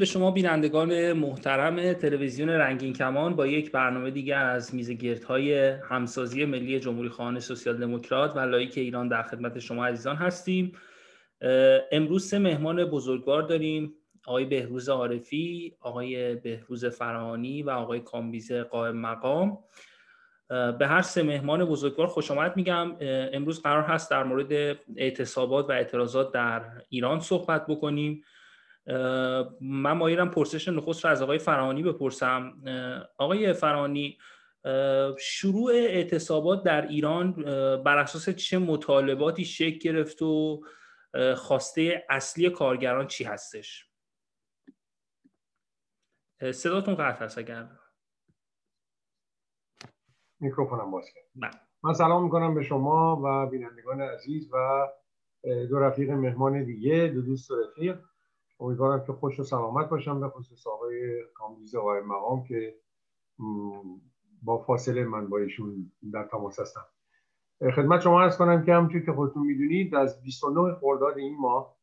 به شما بینندگان محترم تلویزیون رنگین کمان با یک برنامه دیگر از میز گردهای همسازی ملی جمهوری خواهان سوسیال دموکرات و لائیک ایران در خدمت شما عزیزان هستیم امروز سه مهمان بزرگوار داریم آقای بهروز عارفی، آقای بهروز فرهانی و آقای کامبیز قائم مقام. به هر سه مهمان بزرگوار خوش آمد میگم. امروز قرار هست در مورد اعتصابات و اعتراضات در ایران صحبت بکنیم. من مایرم پرسش نخست رو از آقای فرانی بپرسم. آقای فرانی شروع اعتصابات در ایران بر اساس چه مطالباتی شکل گرفت و خواسته اصلی کارگران چی هستش؟ صداتون قطع هست اگر. میکروفونم باز کرد. بله. من سلام می‌کنم به شما و بینندگان عزیز و دو رفیق مهمان دیگه دو دوست و رفیق. امیدوارم که خوش و سلامت باشم به خصوص آقای کامبیز آقای مقام که با فاصله من با ایشون در تماس هستم. خدمت شما ارز کنم که همچون که خودتون می‌دونید از 29 خرداد این ماه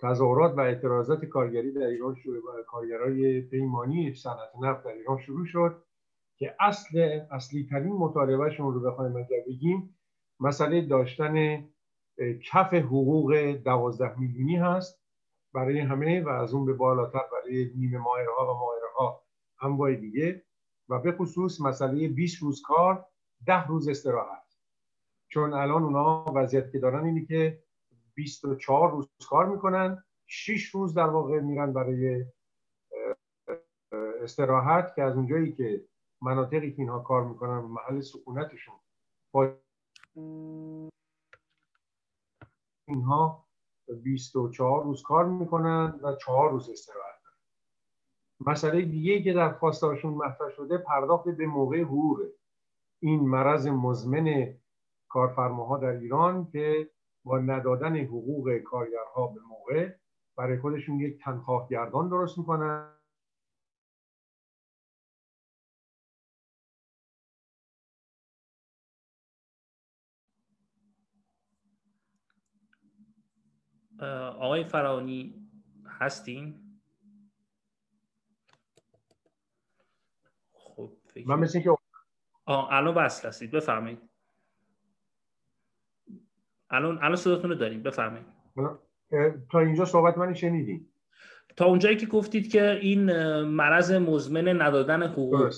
تظاهرات و اعتراضات کارگری در ایران شروع کارگرای پیمانی صنعت نفت در ایران شروع شد که اصل اصلی ترین مطالبهشون رو بخوایم اگر بگیم مسئله داشتن کف حقوق دوازده میلیونی هست. برای همه و از اون به بالاتر برای نیمه ماهره و ماهره ها انواع دیگه. و به خصوص مسئله 20 روز کار 10 روز استراحت. چون الان اونا وضعیت که دارن اینی که 24 روز کار می‌کنن 6 روز در واقع میرن برای استراحت که از اونجایی که مناطقی که اینها کار می‌کنن محل سکونتشون با اینها 24 روز کار می‌کنن و 4 روز استراحت مسئله دیگه که در خواستهاشون مطرح شده پرداخت به موقع حقوق این مرض مزمن کارفرماها در ایران که با ندادن حقوق کارگرها به موقع برای خودشون یک تنخواه گردان درست می‌کنن. آقای فرانی هستین؟ خب من مثل که الان وصل هستید بفرمایید. الان الان صداتون رو داریم بفرمایید. تا اینجا صحبت من شنیدیم تا اونجایی که گفتید که این مرض مزمن ندادن حقوق.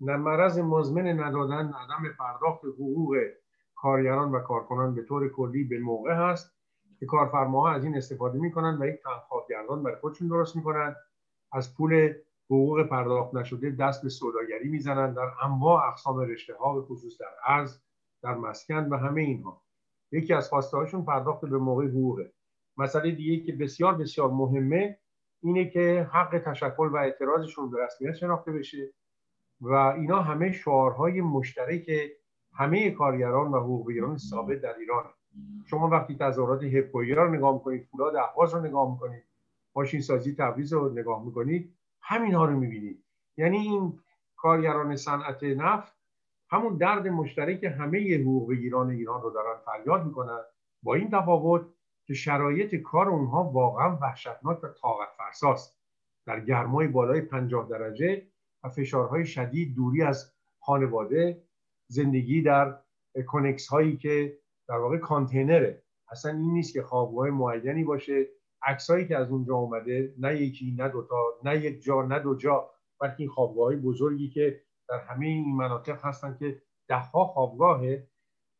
نه مرض مزمن ندادن عدم پرداخت حقوق کارگران و کارکنان به طور کلی به موقع هست. که کارفرماها از این استفاده می‌کنن و یک گردان برای خودشون درست می‌کنن. از پول حقوق پرداخت نشده دست به سوداگری می‌زنن در انواع اقسام رشته ها به خصوص در ارز در مسکن و همه اینها. یکی از خواسته هاشون پرداخت به موقع حقوقه. مسئله دیگه که بسیار بسیار مهمه اینه که حق تشکل و اعتراضشون به رسمیت شناخته بشه و اینا همه شعارهای مشترک همه کارگران و حقوقیان ثابت در ایران. شما وقتی تظاهرات هپویا رو نگاه می‌کنید فولاد اهواز رو نگاه می‌کنید ماشین سازی تبریز رو نگاه می‌کنید همین ها رو می‌بینید. یعنی این کارگران صنعت نفت همون درد مشترک همه حقوق ایران ایران رو دارن فریاد می‌کنن با این تفاوت که شرایط کار اونها واقعا وحشتناک و طاقت فرساست در گرمای بالای 50 درجه و فشارهای شدید دوری از خانواده زندگی در کنکس هایی که در واقع کانتینره. اصلا این نیست که خوابگاه معینی باشه. عکسایی که از اونجا اومده نه یکی نه دوتا نه یک جا نه دو جا بلکه این خوابگاه بزرگی که در همه این مناطق هستن که دهها خوابگاهه.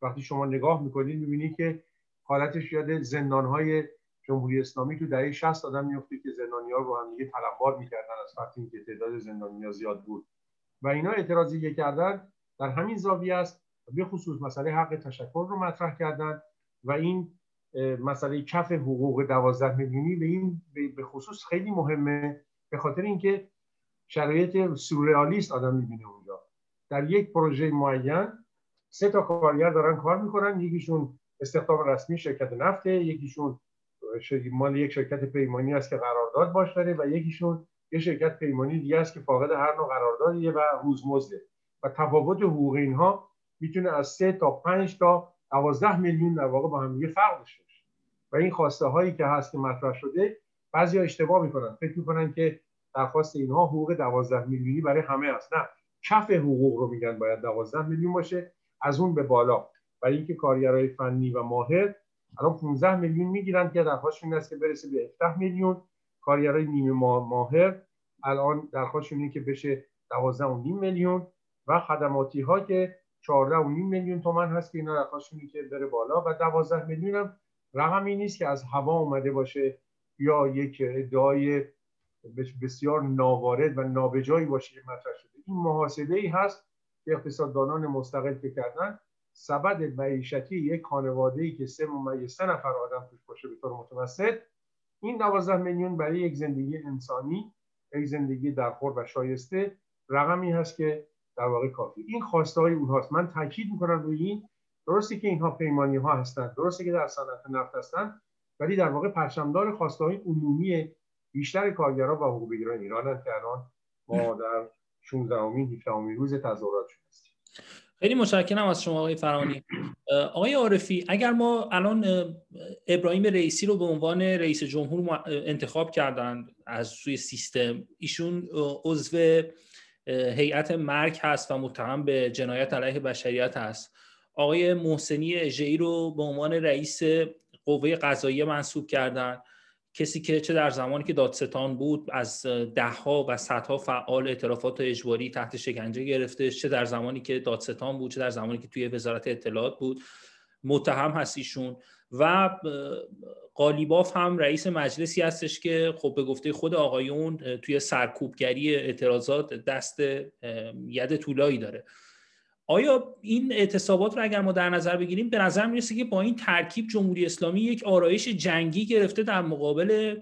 وقتی شما نگاه می‌کنید می‌بینید که حالتش یاد زندان های جمهوری اسلامی تو دهه 60 آدم میفته که زندانی ها رو هم دیگه تلمبار می‌کردن از وقتی که تعداد زندانی ها زیاد بود. و اینا اعتراضی که کردن در همین زاویه است به خصوص مسئله حق تشکر رو مطرح کردن و این مسئله کف حقوق دوازده میلیونی به این به خصوص خیلی مهمه به خاطر اینکه شرایط سورئالیست آدم می‌بینه اونجا. در یک پروژه معین سه تا کارگر دارن کار می‌کنن. یکیشون استخدام رسمی شرکت نفته یکیشون مال یک شرکت پیمانی است که قرارداد باش داره و یکیشون یه شرکت پیمانی دیگه است که فاقد هر نوع قراردادیه و روزمزده و تفاوت حقوق اینها می‌تونه از سه تا 5 تا 12 میلیون در واقع با هم دیگه فرق داشته باشه. و این خواسته هایی که هست که مطرح شده بعضی اشتباه می‌کنن. فکر می‌کنن که درخواست اینها حقوق 12 میلیونی برای همه است. نه کف حقوق رو میگن باید 12 میلیون باشه از اون به بالا. برای اینکه کارگرای فنی و ماهر الان 15 میلیون می‌گیرن که درخواستشون است که برسه به 17 میلیون. کارگرای نیمه ماهر الان درخواستشون اینه که بشه 12 و نیم میلیون. و خدماتی ها که 14 و نیم میلیون تومن هست که اینا درخواستشون که بره بالا و 12 میلیون هم رقمی نیست که از هوا اومده باشه یا یک ادعای بسیار ناوارد و نابجایی باشه که مطرح شده. این محاسبه ای هست که اقتصاددانان مستقل که کردن. سبد معیشتی یک خانواده ای که سه ممیز سه نفر آدم توش باشه به طور متوسط این 12 میلیون برای یک زندگی انسانی یک زندگی درخور و شایسته رقمی هست که در واقع کافی. این خواسته های اونهاست. من تاکید می‌کنم روی این. درسته که اینها پیمانی ها هستند. درسته که در صنعت نفت هستند. ولی در واقع پرچمدار خواسته های عمومی بیشتر کارگران و حقوق بگیران ایران که الان ما در 16 امین 17 روز تظاهرات هستیم. خیلی متشکرم از شما آقای فرانی آقای عارفی اگر ما الان ابراهیم رئیسی رو به عنوان رئیس جمهور انتخاب کردن از سوی سیستم ایشون عضو هیئت مرگ هست و متهم به جنایت علیه بشریت هست. آقای محسنی اژه‌ای رو به عنوان رئیس قوه قضاییه منصوب کردن. کسی که چه در زمانی که دادستان بود از دهها و صدها فعال اعترافات اجباری تحت شکنجه گرفته چه در زمانی که دادستان بود چه در زمانی که توی وزارت اطلاعات بود متهم هست ایشون. و قالیباف هم رئیس مجلسی هستش که خب به گفته خود آقایون توی سرکوبگری اعتراضات دست ید طولایی داره. آیا این اعتصابات رو اگر ما در نظر بگیریم به نظر می‌رسه که با این ترکیب جمهوری اسلامی یک آرایش جنگی گرفته در مقابل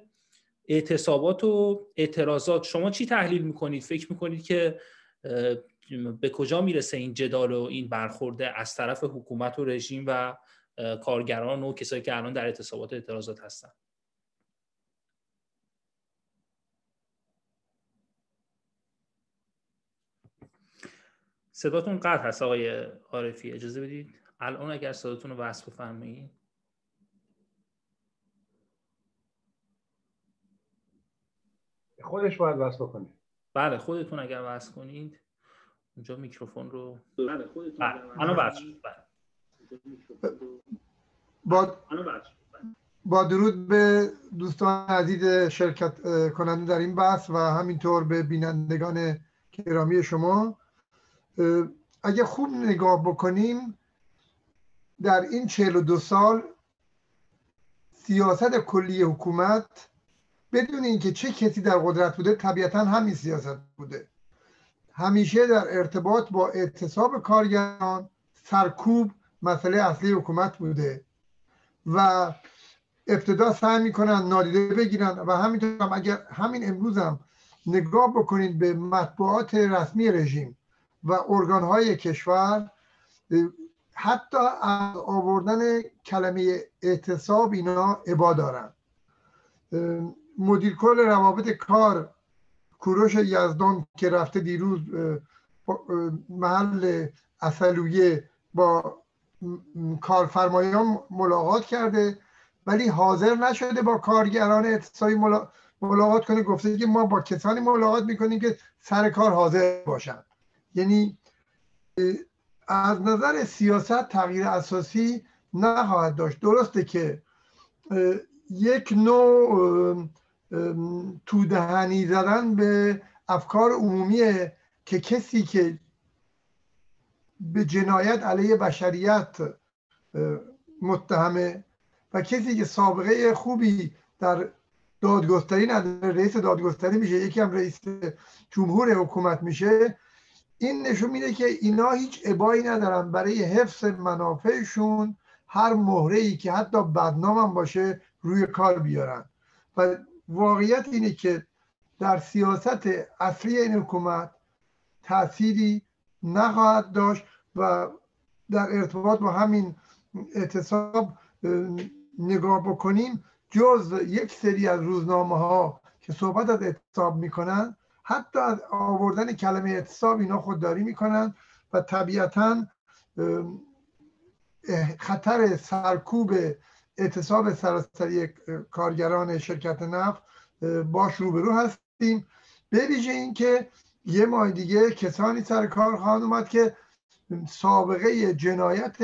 اعتصابات و اعتراضات؟ شما چی تحلیل می‌کنید؟ فکر می‌کنید که به کجا می‌رسه این جدال و این برخورده از طرف حکومت و رژیم و کارگران و کسایی که الان در اعتصابات و اعتراضات هستن. صداتون قطع هست آقای عارفی. اجازه بدید؟ الان اگر صداتون رو وصف بفرمایید. خودش باید وصف کنید بله خودتون اگر وصف کنید. اونجا میکروفون رو بله خودتون بله. الان وصف بله. با با درود به دوستان عزیز شرکت کننده در این بحث و همینطور به بینندگان گرامی شما. اگه خوب نگاه بکنیم در این چهل و دو سال سیاست کلی حکومت بدون اینکه چه کسی در قدرت بوده طبیعتا همین سیاست بوده. همیشه در ارتباط با اعتصاب کارگران سرکوب مسئله اصلی حکومت بوده. و ابتدا سعی می‌کنن نادیده بگیرن و همینطور هم اگر همین امروز هم نگاه بکنید به مطبوعات رسمی رژیم و ارگان های کشور حتی از آوردن کلمه اعتصاب اینا عبا دارن. مدیر کل روابط کار کوروش یزدان که رفته دیروز محل اصلویه با کارفرمایان ملاقات کرده ولی حاضر نشده با کارگران اعتصابی ملاقات کنه. گفته که ما با کسانی ملاقات می‌کنیم که سر کار حاضر باشن. یعنی از نظر سیاست تغییر اساسی نخواهد داشت. درسته که یک نوع تودهنی زدن به افکار عمومیه که کسی که به جنایت علیه بشریت متهمه. و کسی که سابقه خوبی در دادگستری نداره رئیس دادگستری میشه یکی هم رئیس جمهور حکومت میشه این نشون میده که اینا هیچ ابایی ندارن. برای حفظ منافعشون هر مهره ای که حتی بدنام هم باشه روی کار بیارن. و واقعیت اینه که در سیاست اصلی این حکومت تأثیری نخواهد داشت. و در ارتباط با همین اعتصاب نگاه بکنیم جز یک سری از روزنامه ها که صحبت از اعتصاب می‌کنن حتی از آوردن کلمه اعتصاب اینا خودداری می‌کنن و طبیعتا خطر سرکوب اعتصاب سراسری کارگران شرکت نفت باش روبرو هستیم. به ویژه اینکه یه ماه دیگه کسانی سر کار خواهند اومد که سابقه جنایت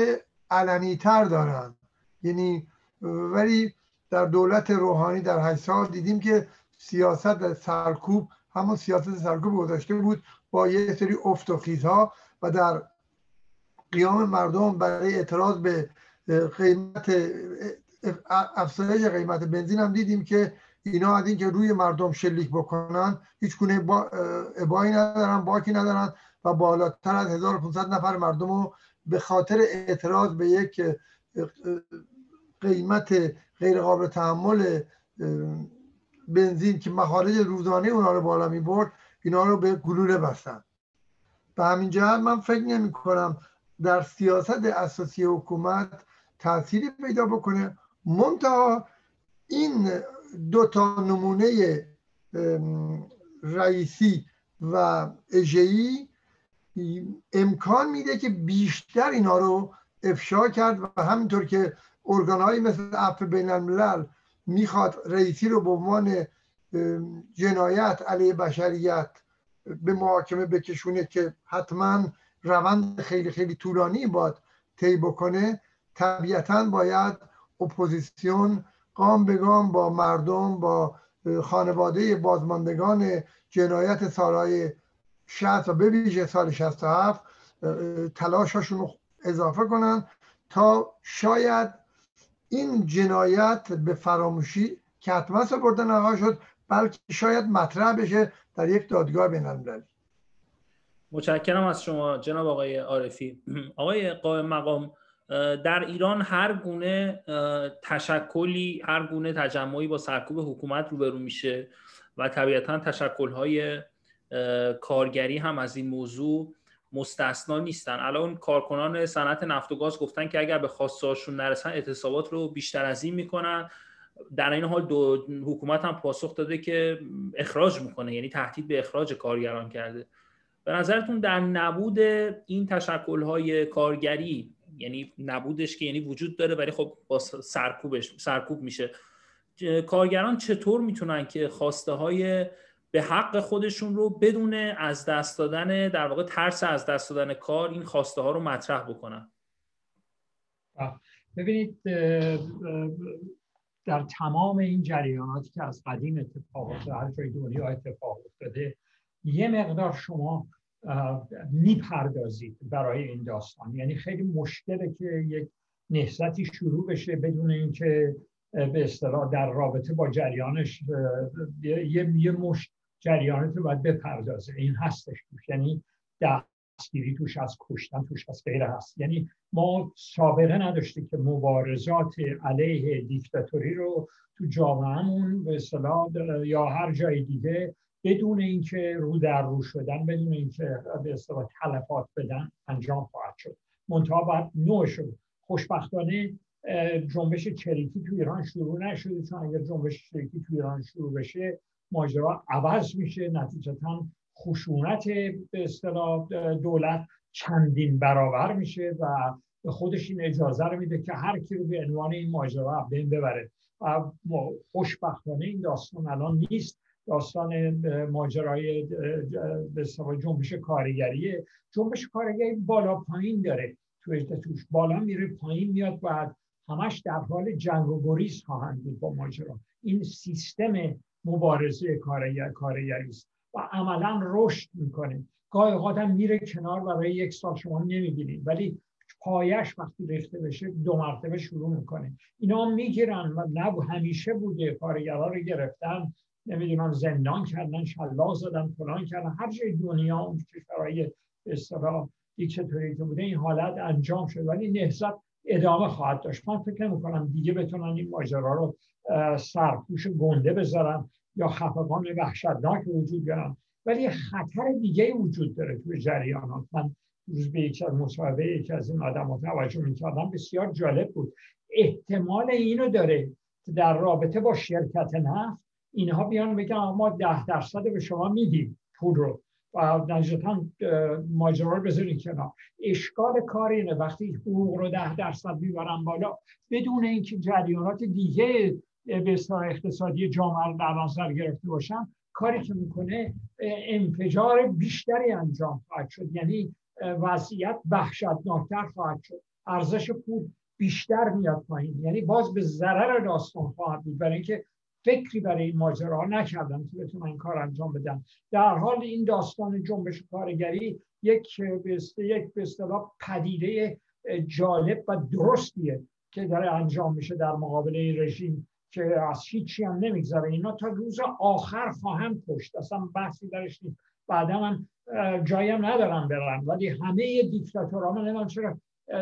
علنی تر دارن. یعنی ولی در دولت روحانی در هشت سال دیدیم که سیاست سرکوب همون سیاست سرکوب گذاشته بود با یه سری افت و ها و در قیام مردم برای اعتراض به قیمت افزایش قیمت بنزین هم دیدیم که اینا از که روی مردم شلیک بکنن هیچ گونه با ابایی ندارن باکی ندارن و بالاتر از 1500 نفر مردم رو به خاطر اعتراض به یک قیمت غیر قابل تحمل بنزین که مخارج روزانه اونا رو بالا می برد اینا رو به گلوله بستن. به همین جهت من فکر نمی کنم در سیاست اساسی حکومت تأثیری پیدا بکنه. منتها این دو تا نمونه رئیسی و اجهی امکان میده که بیشتر اینا رو افشا کرد و همینطور که ارگانهایی مثل عفو بین می‌خواد رئیسی رو به عنوان جنایت علیه بشریت به محاکمه بکشونه که حتما روند خیلی خیلی طولانی باید طی بکنه طبیعتا باید اپوزیسیون گام به گام با مردم با خانواده بازماندگان جنایت سالهای 60 و به ویژه سال 67 تلاششون رو اضافه کنن تا شاید این جنایت به فراموشی که حتما سپرده نقا شد بلکه شاید مطرح بشه در یک دادگاه بین متشکرم از شما جناب آقای عارفی. آقای قائم مقام در ایران هر گونه تشکلی هر گونه تجمعی با سرکوب حکومت روبرو میشه و طبیعتا تشکلهای کارگری هم از این موضوع مستثنا نیستن. الان کارکنان صنعت نفت و گاز گفتن که اگر به خواستهاشون نرسن اعتصابات رو بیشتر از این می‌کنن. در این حال دو حکومت هم پاسخ داده که اخراج می‌کنه یعنی تهدید به اخراج کارگران کرده. به نظرتون در نبود این تشکلهای کارگری یعنی نبودش که یعنی وجود داره ولی خب با سرکوبش سرکوب میشه. کارگران چطور می‌تونن که خواسته های به حق خودشون رو بدون از دست دادن در واقع ترس از دست دادن کار این خواسته ها رو مطرح بکنن؟ ببینید در تمام این جریاناتی که از قدیم اتفاق افتاده هر جای دنیا اتفاق افتاده یه مقدار شما می‌پردازید برای این داستان. یعنی خیلی مشکله که یک نهضتی شروع بشه بدون اینکه به اصطلاح در رابطه با جریانش یه, یه مش جریانات رو باید بپردازه. این هستش یعنی دستگیری توش از کشتن توش از غیره هست. یعنی ما سابقه نداشتیم که مبارزات علیه دیکتاتوری رو تو جامعهمون به اصطلاح یا هر جای دیگه بدون اینکه رو در رو شدن بدون اینکه به اصطلاح تلفات بدن انجام خواهد شد. منتها باید نوع شد. خوشبختانه جنبش چریکی تو ایران شروع نشده. چون اگر جنبش چریکی تو ایران شروع بشه ماجرا عوض میشه. نتیجتا خشونت به اصطلاح دولت چندین برابر میشه و به خودش این اجازه رو میده که هر کی رو به عنوان این ماجرا بین ببره. و خوشبختانه این داستان الان نیست. داستان ماجرای به جنبش کارگریه. جنبش کارگری بالا پایین داره توش. بالا میره پایین میاد و همش در حال جنگ و گریز خواهند بود با ماجرا. این سیستم مبارزه کارگری است و عملا رشد می‌کنه. گاهی اوقات میره کنار برای یک سال شما نمی‌بینید ولی پایش وقتی ریخته بشه دو مرتبه شروع می‌کنه. اینا می‌گیرن و نه همیشه بوده کارگرها رو گرفتن. نمی‌دونم زندان کردن شلاق زدن فلان کردن. هر جای دنیا اون کشورهای اصطلاح دیکتاتوری که بوده این حالت انجام شد. ولی نهضت ادامه خواهد داشت. من فکر نمی دیگه بتونن این ماجرا رو سرپوش گنده بذارن یا خفقان وحشتناک وجود بیارن. ولی خطر دیگه وجود داره توی جریانات. من روز به یکی از مصاحبه یکی از این آدم توجه می‌کردم. بسیار جالب بود. احتمال اینو داره در رابطه با شرکت نفت اینها بیان بگن ما ده درصد به شما میدیم پول رو. و نجتا ماجرا رو بذارین کنار. اشکال کار اینه وقتی حقوق رو ده درصد می‌برن بالا بدون اینکه جریانات دیگه به اقتصادی جامعه رو در نظر گرفته باشم کاری که می‌کنه انفجار بیشتری انجام خواهد شد. یعنی وضعیت وحشتناکتر خواهد شد. ارزش پول بیشتر میاد پایین. یعنی باز به ضرر داستان خواهد بود. برای اینکه فکری برای این ماجرا نکردم که بتونم این کار انجام بدم. در حال این داستان جنبش کارگری یک یک به پدیده جالب و درستیه که داره انجام میشه در مقابل رژیم که از هیچی هم نمیگذره. اینا تا روز آخر خواهم کشت. اصلا بحثی درش نیست. بعدا من جایم ندارم برم. ولی همه دیکتاتورها من چرا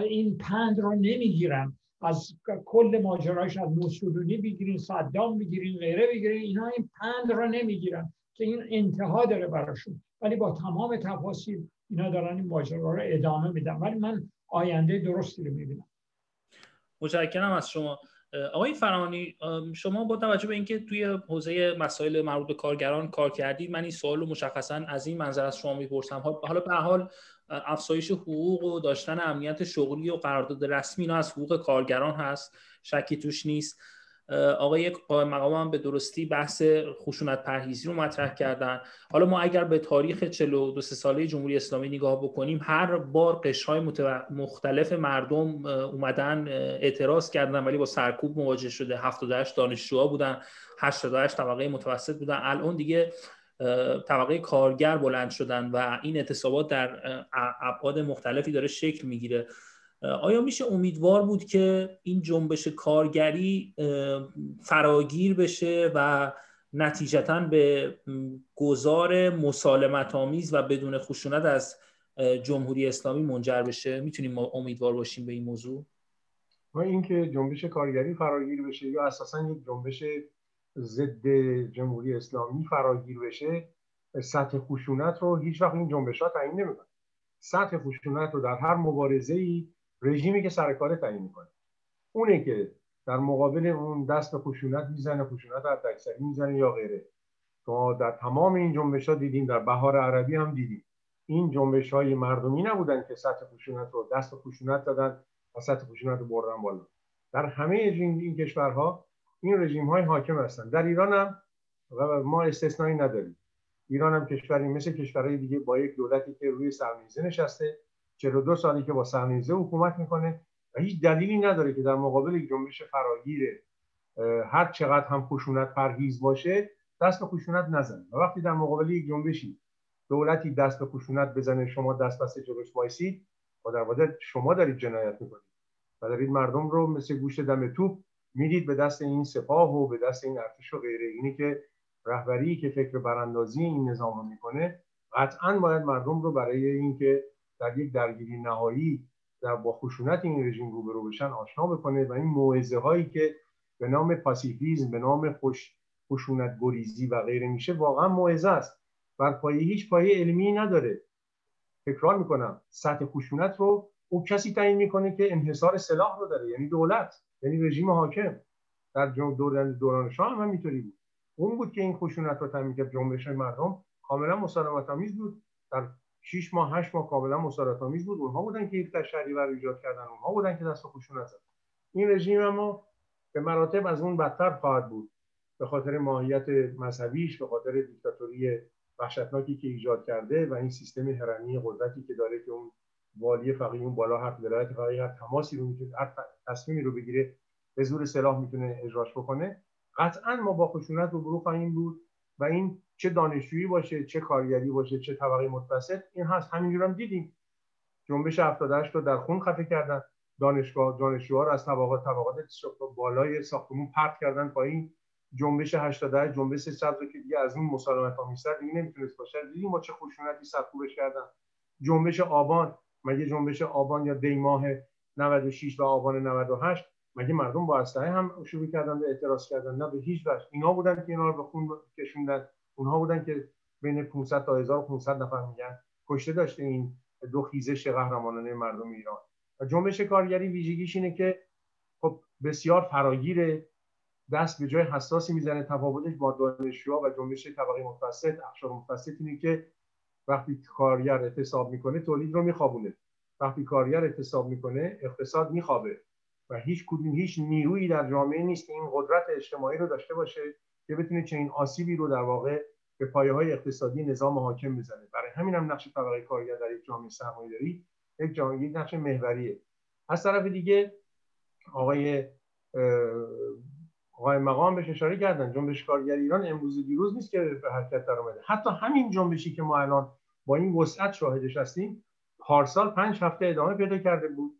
این پند رو نمی‌گیرن از کل ماجراش از موسولونی بگیرین صدام بگیرین غیره بگیرین اینا این پند رو نمی‌گیرن که این انتها داره براشون. ولی با تمام تفاصیل اینا دارن این ماجرا رو ادامه میدن. ولی من آینده درستی رو می‌بینم. متشکرم از شما. آقای فرانی شما با توجه به اینکه توی حوزه مسائل مربوط به کارگران کار کردید من این سوال رو مشخصا از این منظر از شما می‌پرسم. حالا به حال افزایش حقوق و داشتن امنیت شغلی و قرارداد رسمی اینا از حقوق کارگران هست شکی توش نیست. آقای مقام هم به درستی بحث خشونت پرهیزی رو مطرح کردن. حالا ما اگر به تاریخ 42 ساله جمهوری اسلامی نگاه بکنیم هر بار قشرهای مختلف مردم اومدن اعتراض کردن ولی با سرکوب مواجه شده. 78 دانشجوها بودن 88 طبقه متوسط بودن. الان دیگه طبقه کارگر بلند شدن و این اعتصابات در ابعاد مختلفی داره شکل می‌گیره. آیا میشه امیدوار بود که این جنبش کارگری فراگیر بشه و نتیجتا به گذار مسالمت آمیز و بدون خشونت از جمهوری اسلامی منجر بشه؟ می‌تونیم ما امیدوار باشیم به این موضوع؟ ما اینکه جنبش کارگری فراگیر بشه یا اساسا یک جنبش ضد جمهوری اسلامی فراگیر بشه سطح خشونت رو هیچ وقت این جنبش ها تعیین نمی‌کنه. سطح خشونت رو در هر مبارزه ای رژیمی که سر کار تعیین می‌کنه. اونه که در مقابل اون دست به خشونت می‌زنه خشونت حداکثری می‌زنه یا غیره. ما در تمام این جنبش ها دیدیم در بهار عربی هم دیدیم. این جنبش های مردمی نبودن که سطح خشونت رو دست خشونت دادن و سطح خشونت رو بردن بالا. در همه این کشورها این رژیم های حاکم هستن. در ایران هم ما استثنایی نداریم. ایران هم کشوری مثل کشورهای دیگه با یک دولتی که روی سرمیزه نشسته 42 سالی که با سرمیزه حکومت می‌کنه و هیچ دلیلی نداره که در مقابل جنبش فراگیر هر چقدر هم خشونت پرهیز باشه دست به خشونت نزنه. و وقتی در مقابل یک جنبشی دولتی دست به خشونت بزنه شما دست بسته جلوش وایسید و در واقع شما دارید جنایت می‌کنید. و دارید مردم رو مثل گوشت دم توپ می‌دید به دست این سپاه و به دست این ارتش و غیره. اینی که رهبری که فکر براندازی این نظام رو می‌کنه قطعا باید مردم رو برای اینکه در یک درگیری نهایی در با خشونت این رژیم روبرو بشن آشنا بکنه و این موعظه هایی که به نام پاسیفیزم به نام خوش خشونت گریزی و غیره میشه واقعا موعظه است. بر پایه هیچ پایه علمی نداره. تکرار می‌کنم. سطح خشونت رو او کسی تعیین می‌کنه که انحصار سلاح رو داره یعنی دولت یعنی رژیم حاکم. در دوران دوران شاه هم همینطوری اون بود که این خشونت رو تعیین کرد جنبش مردم کاملا مسالمت آمیز بود. در 6 ماه 8 ماه کاملا مسالمت آمیز بود. اونها بودن که یک تشریع رو ایجاد کردن. اونها بودن که دست خشونت زدن این رژیم اما به مراتب از اون بدتر خواهد بود. به خاطر ماهیت مذهبیش به خاطر دیکتاتوری وحشتناکی که ایجاد کرده و این سیستم هرمی قدرتی که داره که اون والی فقیه اون بالا حق ولایت فقیه هر تماسی رو می‌تونه هر تصمیمی رو بگیره به زور سلاح می‌تونه اجراش بکنه. قطعا ما با خشونت روبرو خواهیم بود و این چه دانشجویی باشه چه کارگری باشه چه طبقه متوسط این هست. همینجور هم دیدیم. جنبش 78 رو در خون خفه کردن. دانشگاه دانشجوها رو از طبقات طبقات بالای ساختمون پرت کردن پایین. جنبش 88 جنبش سبز که دیگه از این مسالمت آمیزتر دیگه نمی‌تونست باشه. دیدیم ما چه خشونتی سرکوبش کردن. جنبش آبان. مگه جنبش آبان یا دی ماه 96 و آبان 98 مگه مردم با اسلحه هم شروع کردن به اعتراض کردن؟ نه به هیچ وجه. اینا بودن که اینا رو به خون کشوندن. اونها بودن که بین 500 تا 1500 نفر میگن. کشته داشته این دو خیزش قهرمانانه مردم ایران. و جنبش کارگری ویژگیش اینه که خب بسیار فراگیره دست به جای حساسی می‌زنه تفاوتش با دانشجوها و جنبش طبقه متوسط اقشار متوسط اینه که وقتی کارگر اعتصاب می‌کنه تولید رو میخوابونه. وقتی کارگر اعتصاب می‌کنه اقتصاد میخوابه. و هیچ کدوم هیچ نیرویی در جامعه نیست که این قدرت اجتماعی رو داشته باشه. که بتونه چنین آسیبی رو در واقع به پایه های اقتصادی نظام حاکم بزنه. برای همین هم نقش طبقه کارگر در یک جامعه سرمایه‌داری یک جامعه یک نقش محوریه. از طرف دیگه آقای آقای مقام بهش اشاره کردن جنبش کارگر ایران امروز دیروز نیست که به حرکت در اومده. حتی همین جنبشی که ما الان با این وسعت شاهدش هستیم پارسال پنج هفته ادامه پیدا کرده بود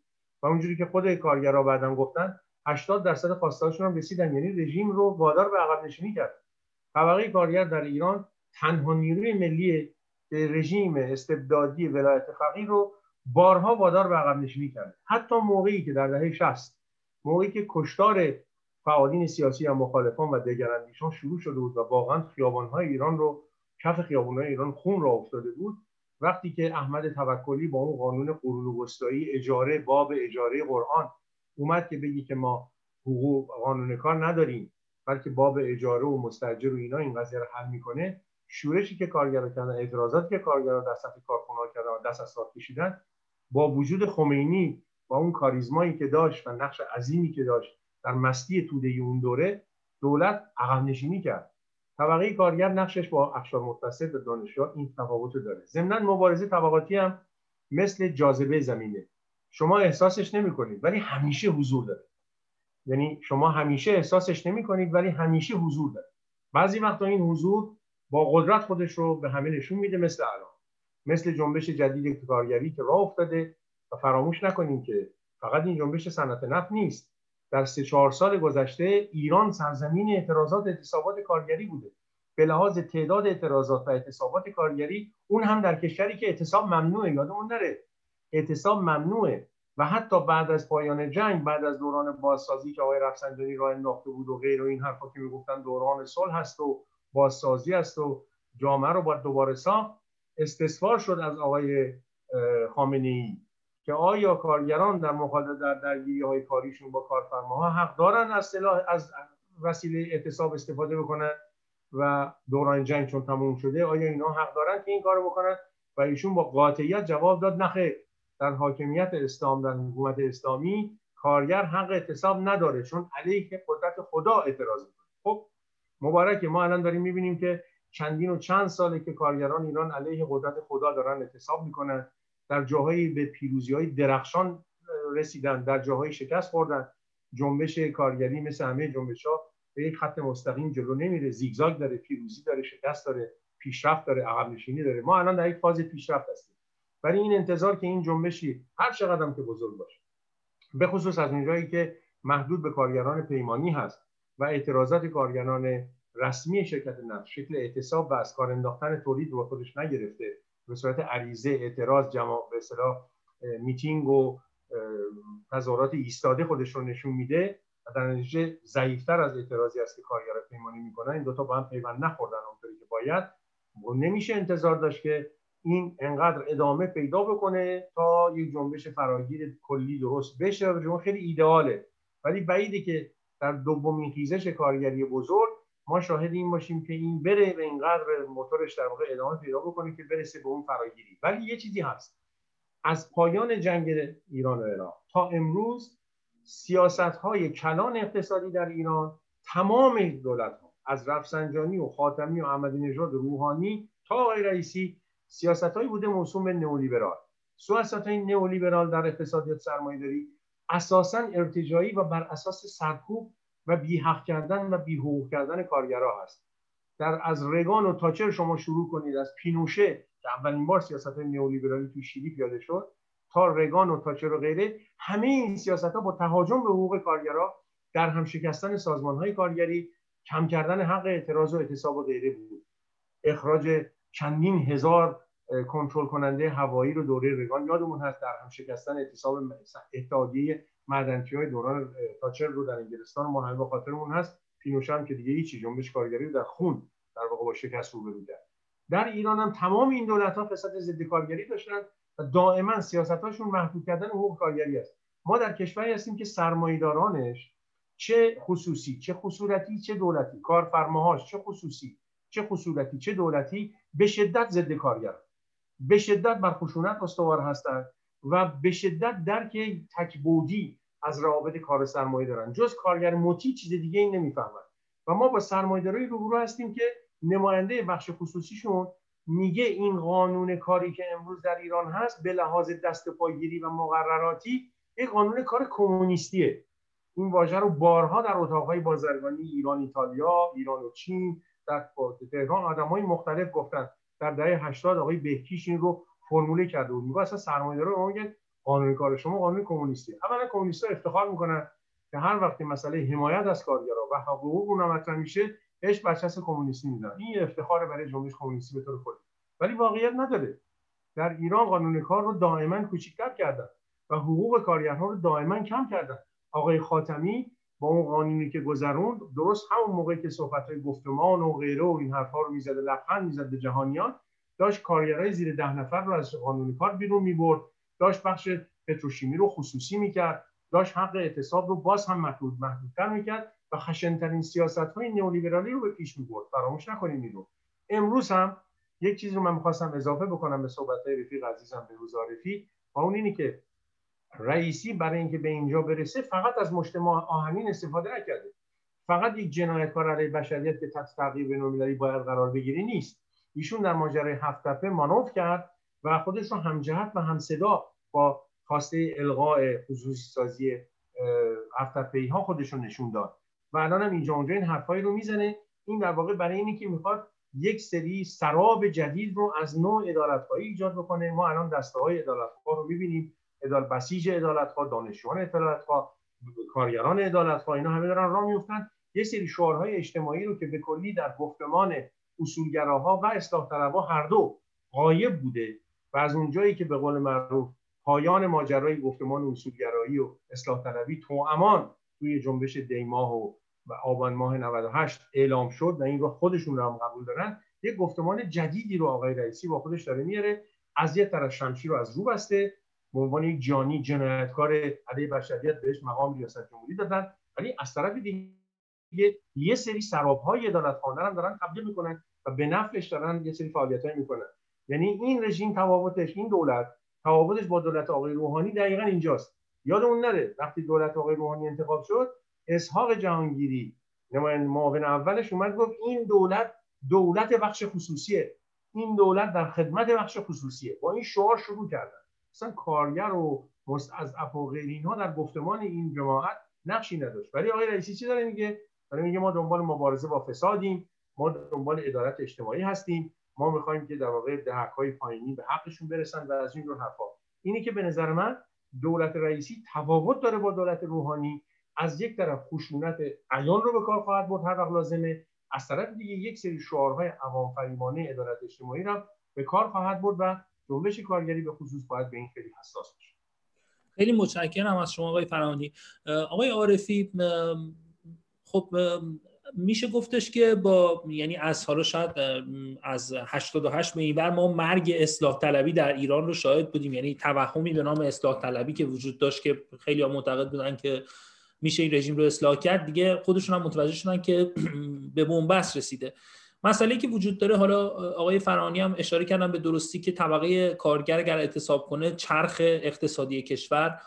و اونجوری که خود کارگرها بعدم گفتن 80 درصد خواستهاشون هم رسیدن. یعنی رژیم رو وادار به عقب نشینی کرد. طبقه کارگر در ایران تنها نیروی ملی رژیم استبدادی ولایت فقیه رو بارها وادار به عقب نشینی کرده حتی موقعی که در دهه 60 موقعی که کشتار فعالین سیاسی و مخالفان و دگراندیشان شروع شده بود و واقعا خیابانهای ایران رو کف خیابانهای ایران خون را افتاده بود وقتی که احمد توکلی با اون قانون قرون وسطایی اجاره باب اجاره قرآن اومد که بگی که ما حقوق قانون کار نداریم بلکه باب اجاره و مستجر و اینا این قضیه رو حل می‌کنه. شورشی که کارگرا کردن اعتراضاتی که کارگرا در سطح کارخونه کردن و دست از کشیدن با وجود خمینی با اون کاریزمایی که داشت و نقش عظیمی که داشت در مستی توده اون دوره دولت عقب نشینی کرد. طبقه کارگر نقشش با اقشار متصل و دانشجو این تفاوت داره. ضمن مبارزه طبقاتی هم مثل جاذبه زمینه. شما احساسش نمی کنید ولی همیشه حضور داره. یعنی شما همیشه احساسش نمی کنید ولی همیشه حضور داره. بعضی وقتا این حضور با قدرت خودش رو به همه نشون میده مثل الان. مثل جنبش جدید کارگری که راه افتاده و فراموش نکنیم که فقط این جنبش صنعت نفت نیست. در سه چهار سال گذشته ایران سرزمین اعتراضات اعتصابات کارگری بوده. به لحاظ تعداد اعتراضات و اعتصابات کارگری اون هم در کشوری که اعتصاب ممنوعه یادمون نره. اعتصاب ممنوعه. و حتی بعد از پایان جنگ بعد از دوران بازسازی که آقای رفسنجانی راه انداخته بود و غیر و این حرفا که می‌گفتن دوران صلح هست و بازسازی است و جامعه رو باید دوباره ساخت استثمار شد از آقای خامنه ای که آیا کارگران در مخالفت در درگیری های کاریشون با کارفرماها حق دارن از سلاح از وسیله اعتصاب استفاده بکنن و دوران جنگ چون تموم شده آیا اینا حق دارن که این کارو بکنن؟ و ایشون با قاطعیت جواب داد نخیر در حاکمیت اسلام در حکومت اسلامی کارگر حق اعتصاب نداره چون علیه قدرت خدا اعتراض می‌کنه. خب مبارک ما الان داریم می‌بینیم که چندین و چند ساله که کارگران ایران علیه قدرت خدا دارن اعتصاب می‌کنن در جاهایی به پیروزی های درخشان رسیدن در جاهایی شکست خوردن. جنبش کارگری مثل همه جنبش ها به یک خط مستقیم جلو نمیره. زیگزاگ داره پیروزی داره شکست داره پیشرفت داره عقب نشینی داره. ما الان در یک فاز پیشرفت هستیم. برای این انتظار که این جنبشی هر چقدر که بزرگ باشه. به خصوص از اونجایی که محدود به کارگران پیمانی هست و اعتراضات کارگران رسمی شرکت نفت شکل اعتصاب و از کار انداختن تولید رو خودش نگرفته به صورت عریضه اعتراض جمع به اصطلاح میتینگ و تظاهرات ایستاده خودش رو نشون میده و در نتیجه ضعیفتر از اعتراضی است که کارگر پیمانی می‌کنن. این دوتا با هم پیوند نخوردن اونطوری که باید. و نمیشه انتظار داشت که این انقدر ادامه پیدا بکنه تا یک جنبش فراگیر کلی درست بشه و جنبش خیلی ایدئاله. ولی بعیده که در دومین خیزش کارگری بزرگ ما شاهد این باشیم که این بره به اینقدر موتورش در واقع ادامه پیدا بکنه که برسه به اون فراگیری. ولی یه چیزی هست. از پایان جنگ ایران و عراق تا امروز سیاست های کلان اقتصادی در ایران تمام دولت ها از رفسنجانی و خاتمی و احمدی نژاد روحانی تا آقای رئیسی سیاست هایی بوده موسوم به نئولیبرال. سیاست های نئولیبرال در اقتصادیات سرمایه‌داری اساسا ارتجایی و بر اساس سرکوب و بی حق کردن و بی حقوق کردن کارگرها هست. در از رگان و تاچر شما شروع کنید. از پینوشه که اولین بار سیاست نئولیبرالی تو شیلی پیاده شد تا رگان و تاچر و غیره همه این سیاست ها با تهاجم به حقوق کارگرها در هم شکستن سازمان های کارگری کم کردن حق اعتراض و اعتصاب و غیره بود. اخراج چندین هزار کنترل کننده هوایی رو دوره رگان یادمون هست در هم شکستن اعتصاب اتحادیه معدنچی های دوران تاچر رو در انگلستان ما همه خاطرمون هست. پینوشه هم که دیگه هیچی جنبش کارگری در خون در واقع با شکست رو در ایران هم تمام این دولت ها فساد ضد کارگری داشتن و دائما سیاستاشون محدود کردن حقوق کارگری است. ما در کشوری هستیم که سرمایدارانش چه خصوصی چه خصورتی چه دولتی کارفرماهاش چه خصوصی چه خصورتی چه دولتی به شدت ضد کارگر به شدت بر خشونت استوار هستند و به شدت درک تکبودی از روابط کار سرمایه دارن جز کارگر مطیع چیز دیگه این نمی‌فهمن و ما با سرمایه‌دارای روبرو هستیم که نماینده بخش خصوصیشون میگه این قانون کاری که امروز در ایران هست به لحاظ دست پایگیری و مقرراتی یک قانون کار کمونیستیه. این واژه رو بارها در اتاقهای بازرگانی ایران ایتالیا ایران و چین در تهران آدمای مختلف گفتن. در دهه 80 آقای بهکیش این رو فرموله کرده بود. میگه اصلا سرمایه‌دارا رو میگن قانون کار شما قانون کمونیستی. اولا کمونیست‌ها افتخار می‌کنن که هر وقتی مسئله حمایت از کارگرا و حقوق اونها مطرح میشه اش برچسب کمونیستی میدن. این افتخار برای جنبش کمونیستی به طور کلی ولی واقعیت نداره. در ایران قانون کار رو دائما کوچیک‌تر کردن و حقوق کارگرها رو دائما کم کردن. آقای خاتمی با اون قانونی که گذروند درست همون موقعی که صحبت گفتمان و غیره و این حرفا رو می‌زد لبخند می‌زد به جهانیان داشت کارگرای زیر ده نفر رو از قانون کار بیرون می‌برد داشت بخش پتروشیمی رو خصوصی می‌کرد داشت حق اعتصاب رو باز هم محدود محدودتر می‌کرد و خشنترین سیاست های نئولیبرالی رو به پیش می‌برد. فراموش نکنیم این رو. امروز هم یک چیزی رو من می‌خواستم اضافه بکنم به صحبت های رفیق عزیزم به عرفی و اون اینی که رئیسی برای اینکه به اینجا برسه فقط از مجتمع آهنین استفاده نکرده. فقط یک جنایتکار علیه بشریت که تحت تعقیب بین‌المللی باید قرار بگیری نیست. ایشون در ماجرای هفت تپه مانور کرد و خودش رو همجهت و همصدا با خواسته الغاء خصوصی سازی هفت ها خودش رو نشون داد. و الان هم اینجا اونجا این حرفایی رو می‌زنه. این در واقع برای اینی که می‌خواد یک سری سراب جدید رو از نوع ادالتخواهی ایجاد بکنه. ما الان دسته های ادالتخواه رو می‌بینیم. ادال بسیج ادالتخواه دانشجویان ادالتخواه کارگران ادالتخواه اینا همه دارن راه میفتن یه سری شعارهای اجتماعی رو که به کلی در گفتمان اصولگراها و اصلاح طلبها هر دو غایب بوده و از اونجایی که به قول معروف پایان ماجرای گفتمان اصولگرایی و اصلاح طلبی تو امان توی جنبش دیماه و و آبان ماه 98 اعلام شد و این رو خودشون رو هم قبول دارن یک گفتمان جدیدی رو آقای رئیسی با خودش داره میاره. از یه طرف شمشیر رو از رو بسته به عنوان یک جانی جنایتکار علیه بشریت بهش مقام ریاست جمهوری دادن. ولی از طرف دیگه یه سری سرابهای عدالت خواندن هم دارن تبدیل می‌کنن و به نفعش دارن یه سری فعالیتایی می‌کنن. یعنی این رژیم تفاوتش این دولت تفاوتش با دولت آقای روحانی دقیقا اینجاست. یادمون نره وقتی دولت آقای روحانی انتخاب شد اسحاق جهانگیری معاون اولش اومد گفت این دولت دولت بخش خصوصیه. این دولت در خدمت بخش خصوصیه. با این شعار شروع کردن. مثلا کارگر و مستضعف و غیر اینها در گفتمان این جماعت نقشی نداشت. ولی آقای رئیسی چی داره میگه؟ داره میگه ما دنبال مبارزه با فسادیم ما دنبال ادارت اجتماعی هستیم ما می‌خوایم که در واقع دهک پایینی به حقشون برسن و از این رو حرفا. اینی که به نظر من دولت رئیسی تفاوت داره با دولت روحانی از یک طرف خشونت عیان رو به کار خواهد برد هر وقت لازمه. از طرف دیگه یک سری شعارهای عوام فریبانه ادارت اجتماعی رو به کار خواهد برد و جنبش کارگری به خصوص باید به این خیلی حساس باشه خیلی متشکرم از شما آقای فرانی آقای عارفی خب میشه گفتش که با یعنی از حالا شاید از 88 به این بر ما مرگ اصلاح طلبی در ایران رو شاهد بودیم. یعنی توهمی به نام اصلاح طلبی که وجود داشت که خیلی ها معتقد بودن که میشه این رژیم رو اصلاح کرد. دیگه خودشون هم متوجه شدن که به بنبست رسیده. مسئله که وجود داره حالا آقای فرانی هم اشاره کردن به درستی که طبقه کارگر اگر اعتصاب کنه چرخ اقتصادی کشور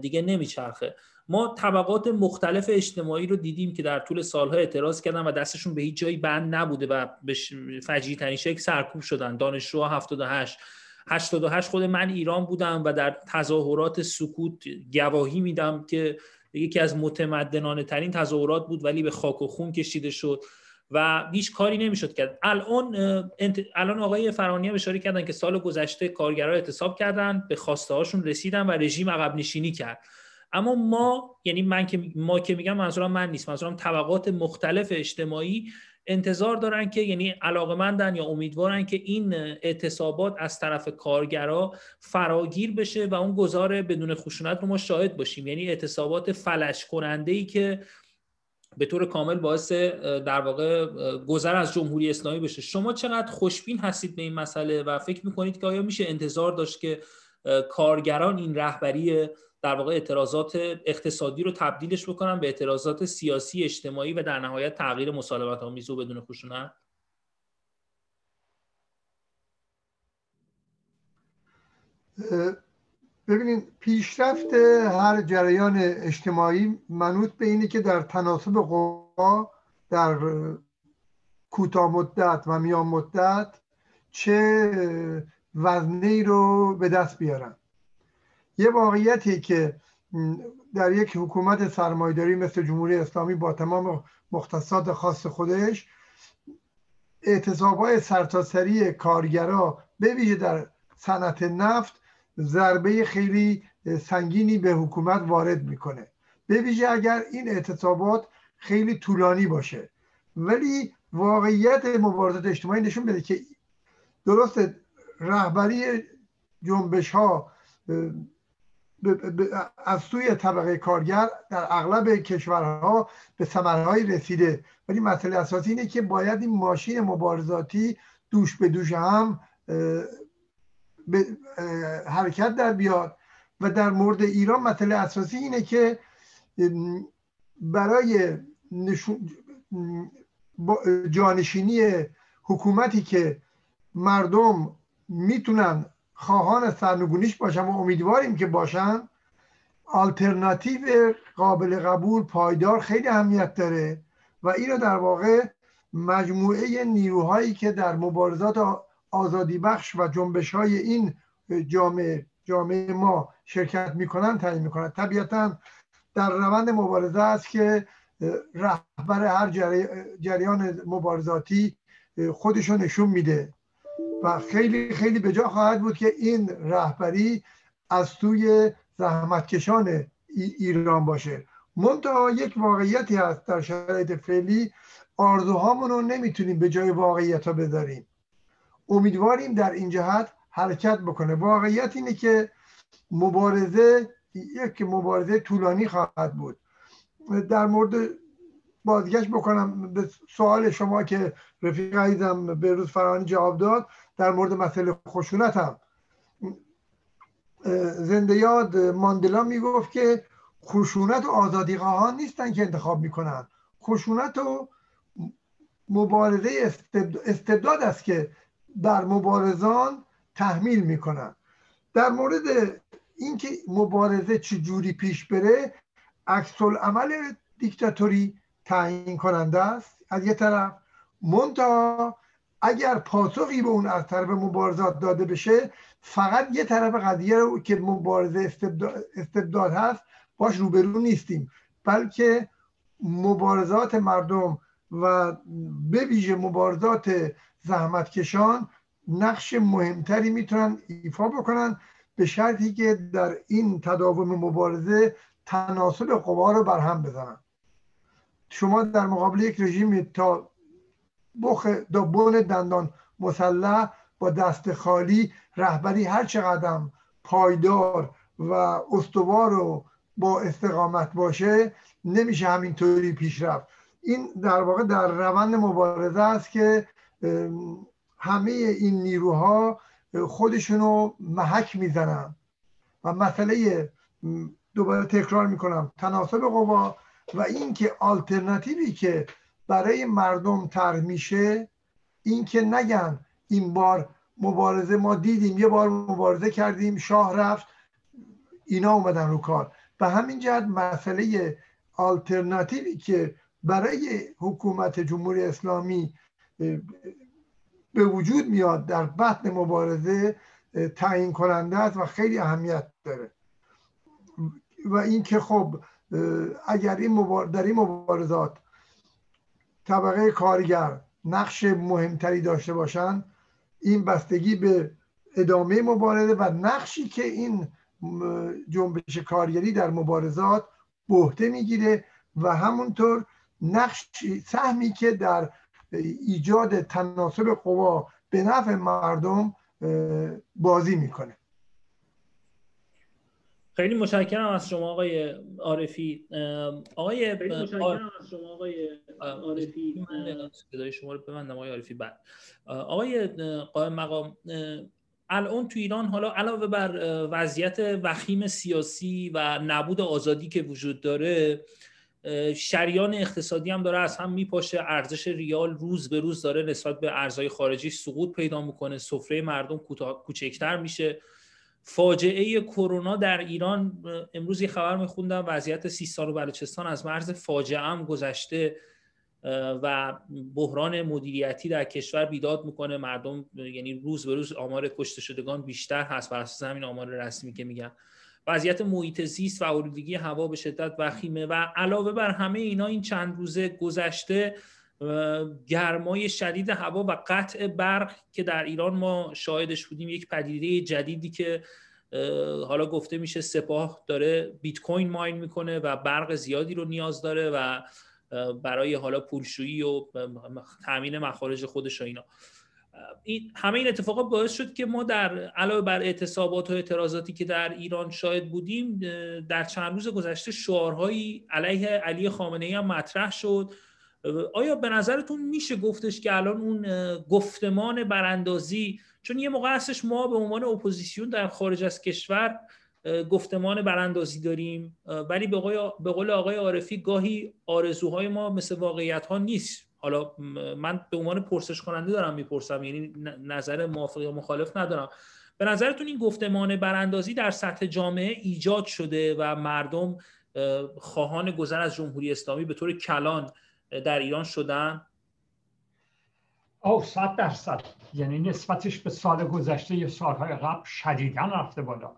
دیگه نمیچرخه. ما طبقات مختلف اجتماعی رو دیدیم که در طول سالها اعتراض کردن و دستشون به هیچ جایی بند نبوده و به فجیع ترین شکل سرکوب شدن. دانشجو 78 88 خود من ایران بودم و در تظاهرات سکوت گواهی میدم که یکی از متمدنانه ترین تظاهرات بود ولی به خاک و خون کشیده شد. و هیچ کاری نمی‌شد کرد. الان الان آقای فرانی اشاره کردن که سال گذشته کارگرها اعتصاب کردن به خواسته هاشون رسیدن و رژیم عقب نشینی کرد. اما ما یعنی من که ما که میگم منظورم من نیست منظورم طبقات مختلف اجتماعی انتظار دارن که یعنی علاقمندن یا امیدوارن که این اعتصابات از طرف کارگرا فراگیر بشه و اون گذار بدون خشونت رو ما شاهد باشیم. یعنی اعتصابات فلش کننده ای که به طور کامل باعث در واقع گذر از جمهوری اسلامی بشه. شما چقدر خوشبین هستید به این مسئله و فکر می‌کنید که آیا میشه انتظار داشت که کارگران این رهبری در واقع اعتراضات اقتصادی رو تبدیلش بکنن به اعتراضات سیاسی اجتماعی و در نهایت تغییر مسالمت آمیز و بدون خشونت؟ ببینید پیشرفت هر جریان اجتماعی منوط به اینه که در تناسب قوا در کوتاه مدت و میان مدت چه وزنی رو به دست بیارن. یه واقعیتی که در یک حکومت سرمایداری مثل جمهوری اسلامی با تمام مختصات خاص خودش اعتصاب های سرتاسری کارگرا به ویژه در صنعت نفت ضربه خیلی سنگینی به حکومت وارد می‌کنه. به ویژه اگر این اعتصابات خیلی طولانی باشه. ولی واقعیت مبارزات اجتماعی نشون بده که درست رهبری جنبش ها از سوی طبقه کارگر در اغلب کشورها به ثمرهایی رسیده. ولی مسئله اساسی اینه که باید این ماشین مبارزاتی دوش به دوش هم به حرکت در بیاد. و در مورد ایران مسئله اساسی اینه که برای جانشینی حکومتی که مردم می‌تونن خواهان سرنگونیش باشن و امیدواریم که باشن آلترناتیو قابل قبول پایدار خیلی اهمیت داره. و اینو در واقع مجموعه نیروهایی که در مبارزات آزادی بخش و جنبش های این جامعه جامعه ما شرکت می‌کنن تعیین می‌کنن. طبیعتا در روند مبارزه است که رهبر هر جریان مبارزاتی خودشو نشون میده. و خیلی خیلی به جا خواهد بود که این رهبری از سوی زحمتکشان ایران باشه. منتها یک واقعیتی هست در شرایط فعلی. آرزوهامون رو نمی‌تونیم به جای واقعیت ها بذاریم. امیدواریم در این جهت حرکت بکنه. واقعیت اینه که مبارزه یک مبارزه طولانی خواهد بود. در مورد بازگشت بکنم به سوال شما که رفیق عزیزم به روز فرانی جواب داد. در مورد مسئله خشونت هم زنده یاد ماندلا می‌گفت که خشونت و آزادی خواهان نیستن که انتخاب می‌کنن. خشونت و مبارزه استبداد است که بر مبارزان تحمیل می‌کنن. در مورد اینکه مبارزه چجوری پیش بره عکس عمل دیکتاتوری تعیین کننده است. از یه طرف منتها اگر پاسخی به اون از طرف مبارزات داده بشه فقط یه طرف قضیه رو که مبارزه استبداد, هست باش روبرو نیستیم. بلکه مبارزات مردم و به ویژه مبارزات زحمتکشان نقش مهمتری می‌تونن ایفا بکنن به شرطی که در این تداوم مبارزه تناسب قوا رو برهم بزنن. شما در مقابل یک رژیم تا بخ بن دندان مسلح با دست خالی رهبری هر چقدر پایدار و استوار و با استقامت باشه نمیشه همینطوری پیش رفت. این در واقع در روند مبارزه است که همه این نیروها خودشونو محک می‌زنن. و مسئله دوباره تکرار می‌کنم تناسب قوا و اینکه آلترناتیوی که برای مردم طرح میشه اینکه نگن این بار مبارزه ما دیدیم یه بار مبارزه کردیم شاه رفت اینا اومدن رو کار. و همین جهت مسئله آلترناتیوی که برای حکومت جمهوری اسلامی به وجود میاد در بطن مبارزه تعیین کننده است و خیلی اهمیت داره. و اینکه خب اگر این در این مبارزات طبقه کارگر نقش مهمتری داشته باشند این بستگی به ادامه مبارزه و نقشی که این جنبش کارگری در مبارزات بهته می‌گیره و همونطور نقش سهمی که در ایجاد تناسب قوا به نفع مردم بازی می‌کنه. خیلی متشکرم از شما آقای عارفی. آقای متشکرم از شما آقای عارفی. صدای شما رو ببندم آقای عارفی. بعد. آقای قائم مقام الان تو ایران حالا علاوه بر وضعیت وخیم سیاسی و نبود آزادی که وجود داره شریان اقتصادی هم داره از هم میپاشه. ارزش ریال روز به روز داره نسبت به ارزهای خارجی سقوط پیدا می‌کنه. سفره مردم کوچکتر میشه. فاجعه کرونا در ایران امروز یه خبر میخوندم وضعیت سیستان و بلوچستان از مرز فاجعه هم گذشته و بحران مدیریتی در کشور بیداد می‌کنه. مردم یعنی روز به روز آمار کشته شدگان بیشتر هست. بر اساس همین آمار رسمی که میگن وضعیت محیط زیست و آلودگی هوا به شدت وخیمه و علاوه بر همه اینا این چند روزه گذشته گرمای شدید هوا و قطع برق که در ایران ما شاهدش بودیم یک پدیده جدیدی که حالا گفته میشه سپاه داره بیت کوین ماین می‌کنه و برق زیادی رو نیاز داره و برای حالا پولشویی و تامین مخارج خودش و اینا. این همه این اتفاقات باعث شد که ما در علاوه بر اعتصابات و اعتراضاتی که در ایران شاهد بودیم در چند روز گذشته شعارهایی علیه علی خامنه ای هم مطرح شد. آیا به نظرتون میشه گفتش که الان اون گفتمان براندازی چون یه موقع هستش ما به عنوان اپوزیسیون در خارج از کشور گفتمان براندازی داریم ولی به قول آقای عارفی گاهی آرزوهای ما مثل واقعیت ها نیست. حالا من به عنوان پرسش کننده دارم می‌پرسم یعنی نظر موافق یا مخالف ندارم. به نظرتون این گفتمان براندازی در سطح جامعه ایجاد شده و مردم خواهان گذر از جمهوری اسلامی به طور کلان در ایران شدن؟ او صد درصد. یعنی نسبتش به سال گذشته یا سالهای قبل شدیدا رفته بالا.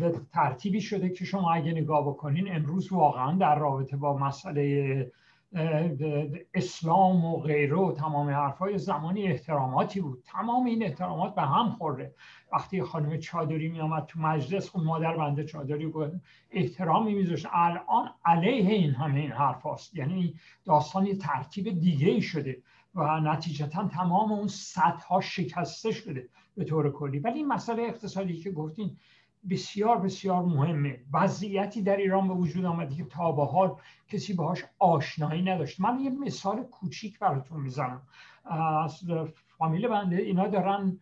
به ترتیبی شده که شما اگه نگاه بکنین امروز واقعا در رابطه با مسئله اسلام و غیره و تمام حرفای زمانی احتراماتی بود. تمام این احترامات به هم خورده. وقتی خانم چادری می آمد تو مجلس خود مادر بنده چادری بود احترامی میذاشت. الان علیه این همه این حرف هست. یعنی داستان یه ترتیب دیگه ای شده و نتیجتا تمام اون سطح ها شکسته شده به طور کلی. ولی این مسئله اقتصادی که گفتین بسیار بسیار مهمه. وضعیتی در ایران به وجود آمده که تا به حال کسی باهاش آشنایی نداشت. من یه مثال کوچیک براتون می‌زنم. از فامیل بنده اینا دارن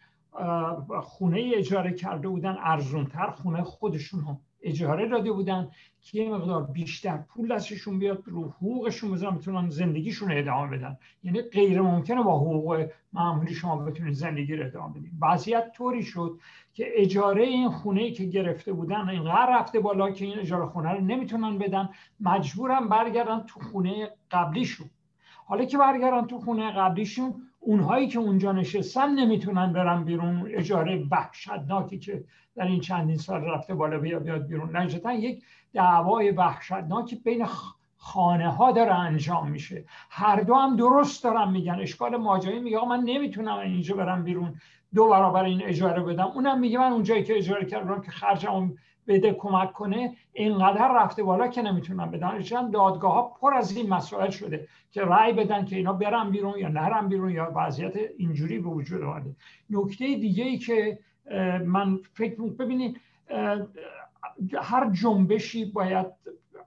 خونه اجاره کرده بودن ارزونتر خونه خودشون هم اجاره داده بودن که یه مقدار بیشتر پول دستشون بیاد رو حقوقشون بزنن بتونن زندگیشون ادامه بدن. یعنی غیر ممکنه با حقوق معمولی شما بتونید زندگی رو ادامه بدید. وضعیت طوری شد که اجاره این خونه که گرفته بودن اینقدر رفته بالا که این اجاره خونه رو نمی‌تونن بدن مجبورن برگردن تو خونه قبلیشون. حالا که برگردن تو خونه قبلیشون اونهایی که اونجا نشستن نمی‌تونن برن بیرون. اجاره وحشتناکی که در این چندین سال رفته بالا بیا بیاد بیرون. نجتا یک دعوای وحشتناکی بین خانه ها داره انجام میشه. هر دو هم درست دارن میگن. اشکال ماجرایی میگه من نمی‌تونم اینجا برم بیرون دو برابر این اجاره بدم. اونم میگه من اونجایی که اجاره کردم که خرجم بده کمک کنه اینقدر رفته بالا که نمی‌تونن بدن. چون دادگاه ها پر از این مسائل شده که رأی بدن که اینا برن بیرون یا نرن بیرون یا وضعیت اینجوری به وجود آمده نکته دیگه ای که من فکر ببینید هر جنبشی باید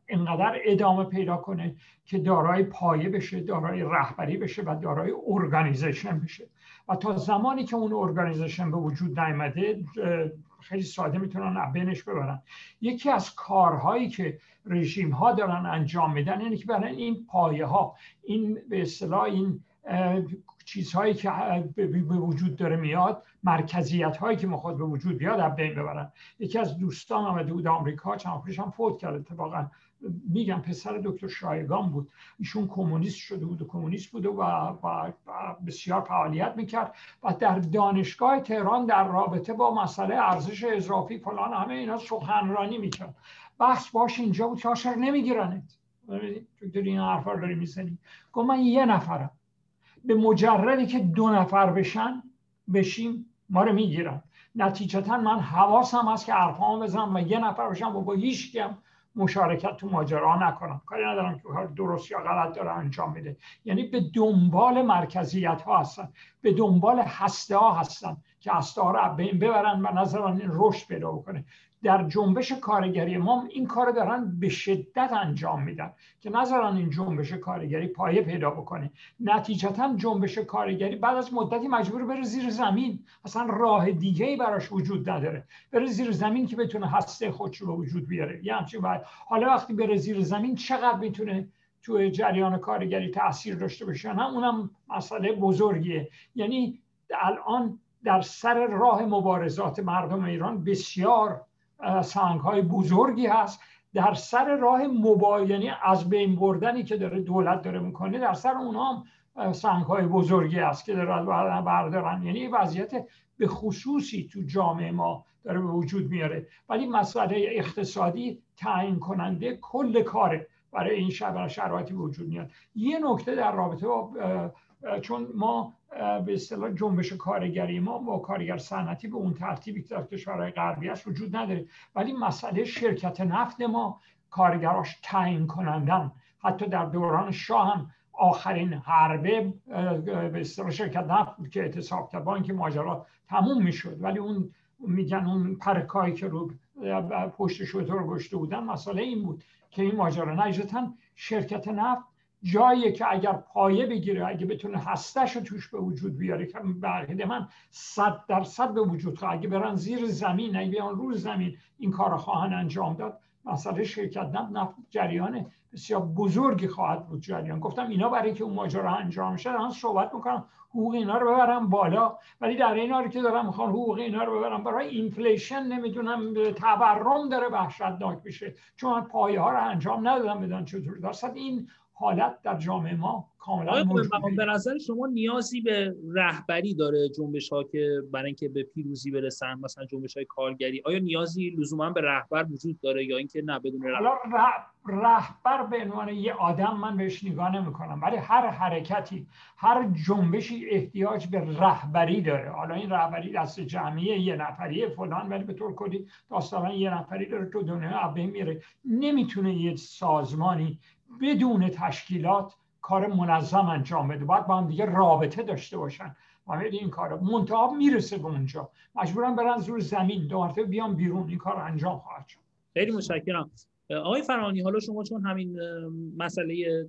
اینقدر ادامه پیدا کنه که دارای پایه بشه دارای رهبری بشه و دارای organization بشه. و تا زمانی که اون organization به وجود نیامده خیلی ساده می‌تونن بینش ببرن. یکی از کارهایی که رژیم ها دارن انجام میدن اینه که برای این پایه ها این به اصطلاح این چیزهایی که به وجود داره میاد مرکزیت هایی که می‌خواد به وجود بیاد از بین ببرن. یکی از دوستان آمده بود آمریکا چند هم فوت کرد اتفاقا. میگم پسر دکتر شایگان بود. ایشون کمونیست شده بود و کمونیست بود و, و, بسیار فعالیت می‌کرد و در دانشگاه تهران در رابطه با مسئله ارزش اضافی فلان همه اینا سخنرانی می‌کرد. بحث باش اینجا بود که نمیگیرنت. دکتر این حرفا داری می‌زنی. گفت من یه نفرم. به مجردی که دو نفر بشن بشیم ما رو می‌گیرن. نتیجتا من حواسم هست که حرفامو بزنم و یه نفر بشم. و با هیچ مشارکت تو ماجرا نکنم. کاری ندارم که کار درست یا غلط داره انجام میده. یعنی به دنبال مرکزیت ها هستن. به دنبال هسته ها هستن. که رو بین ببرن و نظر این رشد پیدا بکنه. در جنبش کارگری ما این کار دارن به شدت انجام میدن که نظران این جنبش کارگری پایه پیدا بکنه. نتیجتا جنبش کارگری بعد از مدتی مجبور بره زیر زمین. اصلا راه دیگه ای براش وجود نداره. بره زیر زمین که بتونه هسته خودش رو وجود بیاره. یه همچین حالا وقتی بره زیر زمین چقدر می‌تونه تو جریان کارگری تاثیر داشته باشه؟ نه اونم مسئله بزرگیه. یعنی الان در سر راه مبارزات مردم ایران بسیار سنگ های بزرگی هست. در سر راه مبا یعنی از بین بردنی که داره دولت داره می‌کنه در سر اونها هم سنگ های بزرگی هست که داره بردارن. یعنی وضعیت به خصوصی تو جامعه ما داره به وجود میاره. ولی مسئله اقتصادی تعیین کننده کل کاره برای این شرایطی وجود میاد. یه نکته در رابطه با چون ما به اصطلاح جنبش کارگری ما با کارگر صنعتی به اون ترتیبی که در کشورهای غربی است وجود نداره. ولی مسئله شرکت نفت ما کارگراش تعیین کنندن. حتی در دوران شاه هم آخرین حربه به شرکت نفت که اعتصاب بانک ماجرا تموم می‌شد ولی اون میگن اون پرکایی که رو پشت شطور گشته بودن مسئله این بود که این ماجرا نجتا شرکت نفت جایی که اگر پایه بگیره اگه بتونه هستش رو توش به وجود بیاره که برقیده من صد درصد به وجود خواهد. اگه برن زیر زمین اگه بیان روی زمین این کار خواهن انجام داد. مسئله شرکت نفت جریان بسیار بزرگی خواهد بود جریان. گفتم اینا برای که اون ماجرا انجام شه دارن صحبت می‌کنم حقوق اینا رو ببرم بالا. ولی در این حالی که دارم می‌خوان حقوق اینا رو ببرم برای اینفلیشن نمی‌دونم تورم داره وحشتناک بشه چون پایه ها رو انجام ندادم بدن چطور. درصد این حالت در جامعه ما کاملا به نظر شما نیازی به رهبری داره جنبش ها که برای اینکه به پیروزی برسن مثلا جنبش های کارگری؟ آیا نیازی لزوما به رهبر وجود داره یا اینکه نه بدون رهبر؟ رهبر به عنوان یه آدم من بهش نگاه نمی کنم ولی هر حرکتی هر جنبشی احتیاج به رهبری داره. حالا این رهبری دست جمعی یه نفریه فلان ولی به طور کلی داستان یه نفری داره تو دنیا میره. نمی‌تونه یه سازمانی بدون تشکیلات کار منظم انجام بده. باید با هم دیگه رابطه داشته باشن. و این کار منتها می‌رسه به اونجا. مجبورم برن زور زمین. دو مرتبه بیان بیرون. این کار انجام خواهد شد. خیلی متشکرم. آقای فرانی حالا شما چون همین مسئله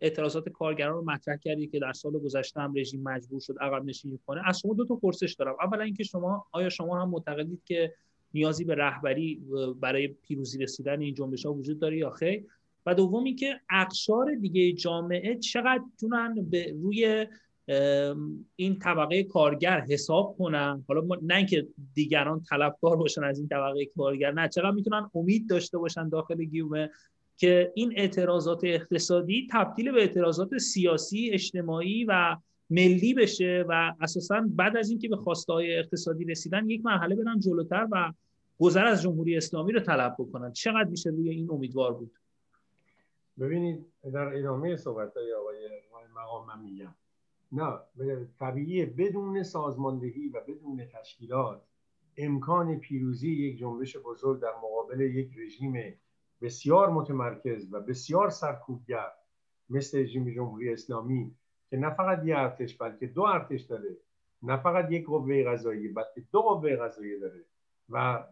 اعتراضات کارگران رو مطرح کردید که در سال گذشته هم رژیم مجبور شد عقب نشینی کنه از شما دو تا پرسش دارم. اولا اینکه شما آیا شما هم معتقدید که نیازی به رهبری برای پیروزی رسیدن این جنبش ها وجود داره یا خیر؟ و دومی که اقشار دیگه جامعه چقدر تونن به روی این طبقه کارگر حساب کنن. حالا نه اینکه دیگران طلبکار باشن از این طبقه کارگر نه چقدر می‌تونن امید داشته باشن داخل گیومه که این اعتراضات اقتصادی تبدیل به اعتراضات سیاسی اجتماعی و ملی بشه و اساسا بعد از اینکه به خواسته های اقتصادی رسیدن یک مرحله برن جلوتر و گذر از جمهوری اسلامی رو طلب بکنن. چقدر میشه روی این امیدوار بود؟ ببینید در ادامه صحبت های آقای مقام من میگم. نه طبیعیه بدون سازماندهی و بدون تشکیلات امکان پیروزی یک جنبش بزرگ در مقابل یک رژیم بسیار متمرکز و بسیار سرکوبگر مثل رژیم جمهوری اسلامی که نه فقط یه ارتش بلکه دو ارتش داره. نه فقط یک قوه قضایی بلکه دو قوه قضایی داره. و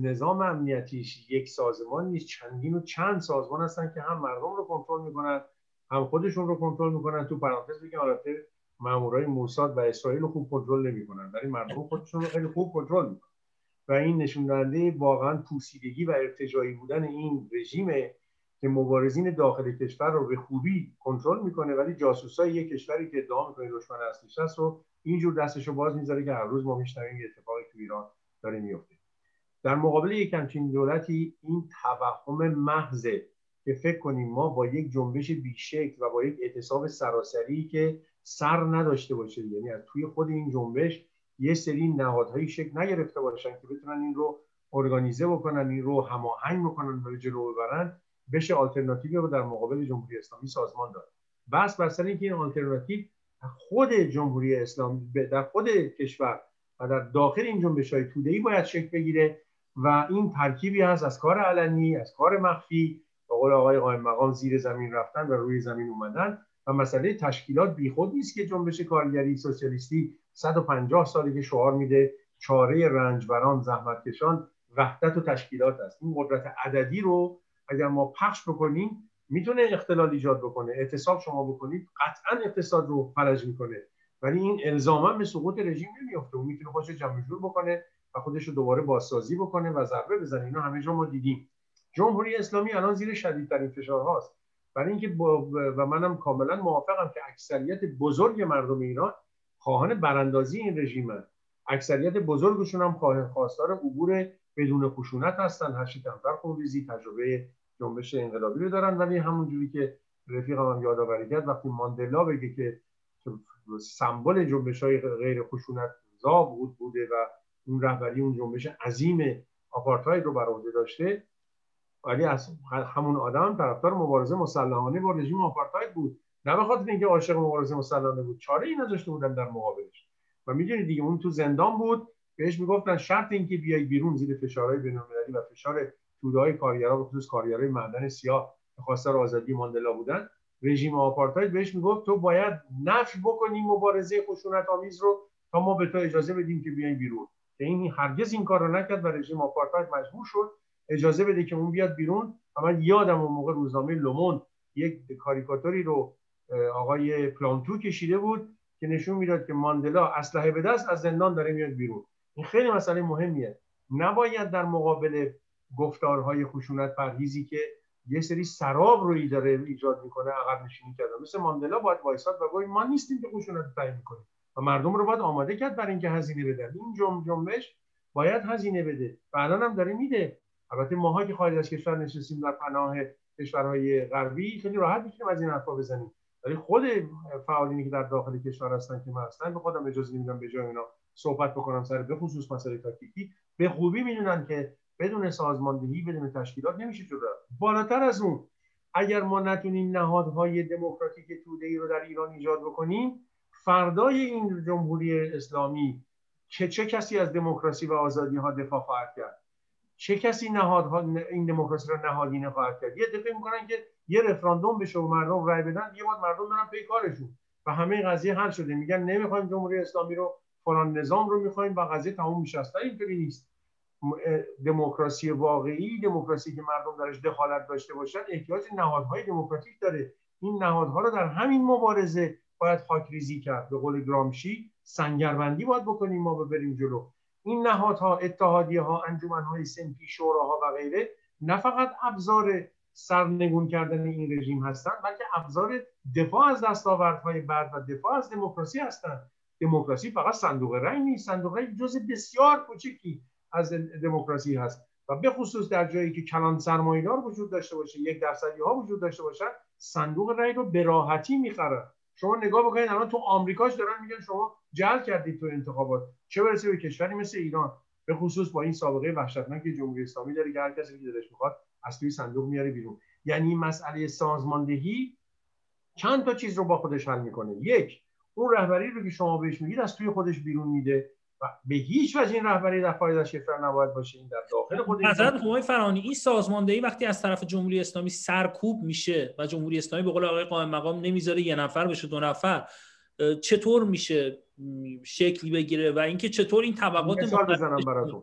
نظام امنیتیش یک سازمان نیست. چندین و چند سازمان هستن که هم مردم رو کنترل می‌کنن هم خودشون رو کنترل می‌کنن. تو پرانتز بگم البته مامورای موساد و اسرائیل رو خوب کنترل نمی‌کنن ولی مردم خودشون رو خیلی خوب کنترل می‌کنن. و این نشون دهنده واقعا پوسیدگی و ارتجایی بودن این رژیمه که مبارزین داخل کشور رو به خوبی کنترل می‌کنه ولی جاسوسای یک کشوری که ادعا می‌کنه دشمن اصلیش هست رو اینجور دستشو باز می‌ذاره که هر روز ما میشنویم یه اتفاقی تو ایران داره میفته در مقابل یک همچین دولتی این توهم محضه که فکر کنیم ما با یک جنبش بیشکل و با یک اعتصاب سراسری که سر نداشته باشه یعنی از توی خود این جنبش یه سری نهادهایی شکل نگرفته باشن که بتونن این رو ارگانیزه بکنن این رو هماهنگ بکنن و جلو ببرن بشه آلترناتیوی رو در مقابل جمهوری اسلامی سازمان داد. بس بر سر اینکه این آلترناتیو خود جمهوری اسلامی در خود کشور و در داخل این جنبش های ای باید شکل بگیره و این ترکیبی هست از کار علنی از کار مخفی به قول آقای قائم مقام زیر زمین رفتن و روی زمین اومدن و مسئله تشکیلات بیخود نیست که جنبش کارگری سوسیالیستی 150 سالی که شعار میده چاره رنجبران زحمتکشان وحدت و تشکیلات است. این قدرت عددی رو اگر ما پخش بکنیم می‌تونه اختلال ایجاد بکنه. اعتصاب شما بکنید قطعا اقتصاد رو فلج می‌کنه. ولی این الزاما به سقوط رژیم نمیافته. و می‌تونه خودش جمع جور بکنه و خودش رو دوباره بازسازی بکنه و ضربه بزنه. اینا همه جا ما دیدیم. جمهوری اسلامی الان زیر شدیدترین فشارهاست برای اینکه و منم کاملا موافقم که اکثریت بزرگ مردم ایران خواهان براندازی این رژیم اکثریت بزرگشون هم خواستار عبور بدون خشونت هستن. هرچی کمتر خونریزی تجربه جنبش انقلابی رو دارن. ولی همونجوری که رفیقم هم یادآوری کرد وقتی ماندلا بگه که سمبل جنبش های غیر خشونت زا بود بوده و اون رهبری اون جنبش عظیم آپارتاید رو بر عهده داشته. ولی از همون آدم طرفدار مبارزه مسلحانه با رژیم آپارتاید بود. نه به خاطر اینکه عاشق مبارزه مسلحانه بود چاره ای نداشته بودن در مقابلش. و می‌دونید دیگه اون تو زندان بود بهش می‌گفتن شرط اینکه بیای بیرون زیر فشارهای بین‌المللی و فشار توده‌های کارگران به خصوص کارگرای معدن سیاه خواستار آزادی ماندلا بودن. رژیم آپارتاید بهش می‌گفت تو باید نفی بکنی مبارزه خشونت آمیز رو تا ما به تو اجازه بدیم که بیاین بیرون. که این هرگز این کار رو نکرد و رژیم آپارتاید مجبور شد اجازه بده که اون بیاد بیرون. من یادم اون موقع روزنامه لومون یک کاریکاتوری رو آقای پلانتو کشیده بود که نشون می‌داد که ماندلا اسلحه به دست از زندان داره میاد بیرون. این خیلی مسئله مهمیه. نباید در مقابل گفتارهای خشونت پرهیزی که یه سری سراب روی داره ایجاد می‌کنه عقب نشینی کردن. مثل ماندلا باید وایساد و گوی ما نیستیم که خشونت تعیین می‌کنیم و مردم رو باید آماده کرد برای اینکه هزینه بدن این جنب جنبش باید هزینه بده. و الان هم داره میده. البته ماها که خارج از کشور نشستیم در پناه کشورهای غربی خیلی راحت می‌تونیم از این حرفا بزنیم. ولی خود فعالینی که در داخل کشور هستن که من اصلا به خودم اجازه نمیدم به جای اینا صحبت بکنم سر به خصوص مسئله تاکتیکی. به خوبی می‌دونن که بدون سازماندهی بدون تشکیلات نمیشه جلو بالاتر از اون اگر ما نتونیم نهادهای دموکراتیک توده ای رو در ایران ایجاد بکنیم فردای این جمهوری اسلامی که چه کسی از دموکراسی و آزادی ها دفاع خواهد کرد؟ چه کسی نهادها این دموکراسی رو نهادینه خواهد کرد؟ یه دفعه می‌کنن که یه رفراندوم بشه و مردم رای بدن یه بار مردم دارن پی کارشون. و همه قضیه حل شده. میگن نمی‌خوایم جمهوری اسلامی رو فلان نظام رو می‌خوایم و قضیه تموم میشه. اصلا اینطوری نیست. دموکراسی واقعی دموکراسی که مردم درش دخالت داشته باشن احتیاج نهادهای دموکراتیک داره. این نهادها رو در همین مبارزه باید خاکریزی کرد. به قول گرامشی سنگربندی باید بکنیم ما بریم جلو. این نهادها اتحادیه ها انجمن های سنفی شوراها و غیره نه فقط ابزار سرنگون کردن این رژیم هستند بلکه ابزار دفاع از دستاوردهای بعد و دفاع از دموکراسی هستند دموکراسی فقط صندوق رأی نیست. صندوق رأی جزء بسیار کوچکی از دموکراسی هست. و به خصوص در جایی که کلان سرمایه‌دار وجود داشته باشه یک درصدی ها وجود داشته باشن صندوق رأی رو به راحتی می‌خرن شما نگاه بکنید الان تو آمریکاش دارن میگن شما جل کردید تو انتخابات. چه برسه به کشوری مثل ایران؟ به خصوص با این سابقه وحشتناک جمهوری اسلامی داره که هر کسی که دلش می‌خواد از توی صندوق میاره بیرون. یعنی مسئله سازماندهی چند تا چیز رو با خودش حل می‌کنه. یک اون رهبری رو که شما بهش میگید از توی خودش بیرون میده. و به هیچ وجه این رهبری در خارج از کشور نباید باشه این در داخل خود مثلا حکومت فرانی این سازماندهی وقتی از طرف جمهوری اسلامی سرکوب میشه و جمهوری اسلامی به قول آقای قائم مقام نمی‌ذاره یه نفر بشه دو نفر چطور میشه شکلی بگیره و اینکه چطور این طبقات مثال بزنم براتون.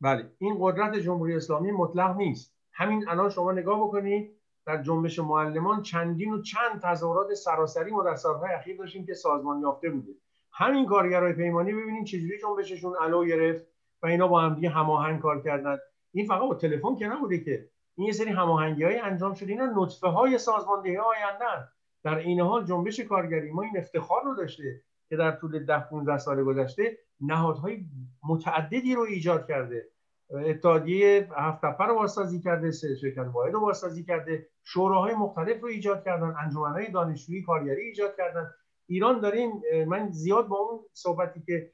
بله این قدرت جمهوری اسلامی مطلق نیست. همین الان شما نگاه بکنید در جنبش معلمان چندین و چند تظاهرات سراسری ما در سالهای اخیر داشتیم که سازمان یافته بوده. همین کارگرای پیمانی ببینید چجوری جنبششون علو گرفت و اینا با هم دیگه هماهنگ کار کردن. این فقط با تلفن که نبوده که. این یه سری هماهنگی های انجام شده. اینا نطفه های سازماندهی آینده در این حال جنبش کارگری ما این افتخار رو داشته که در طول ده 15 سال گذشته نهادهای متعددی رو ایجاد کرده. اتحادیه هفت رو بازسازی کرده شرکت واحد رو بازسازی کرده. شوراهای مختلف رو ایجاد کردن. انجمنهای دانشجویی کارگری ایجاد کردن. ایران داریم من زیاد با اون صحبتی که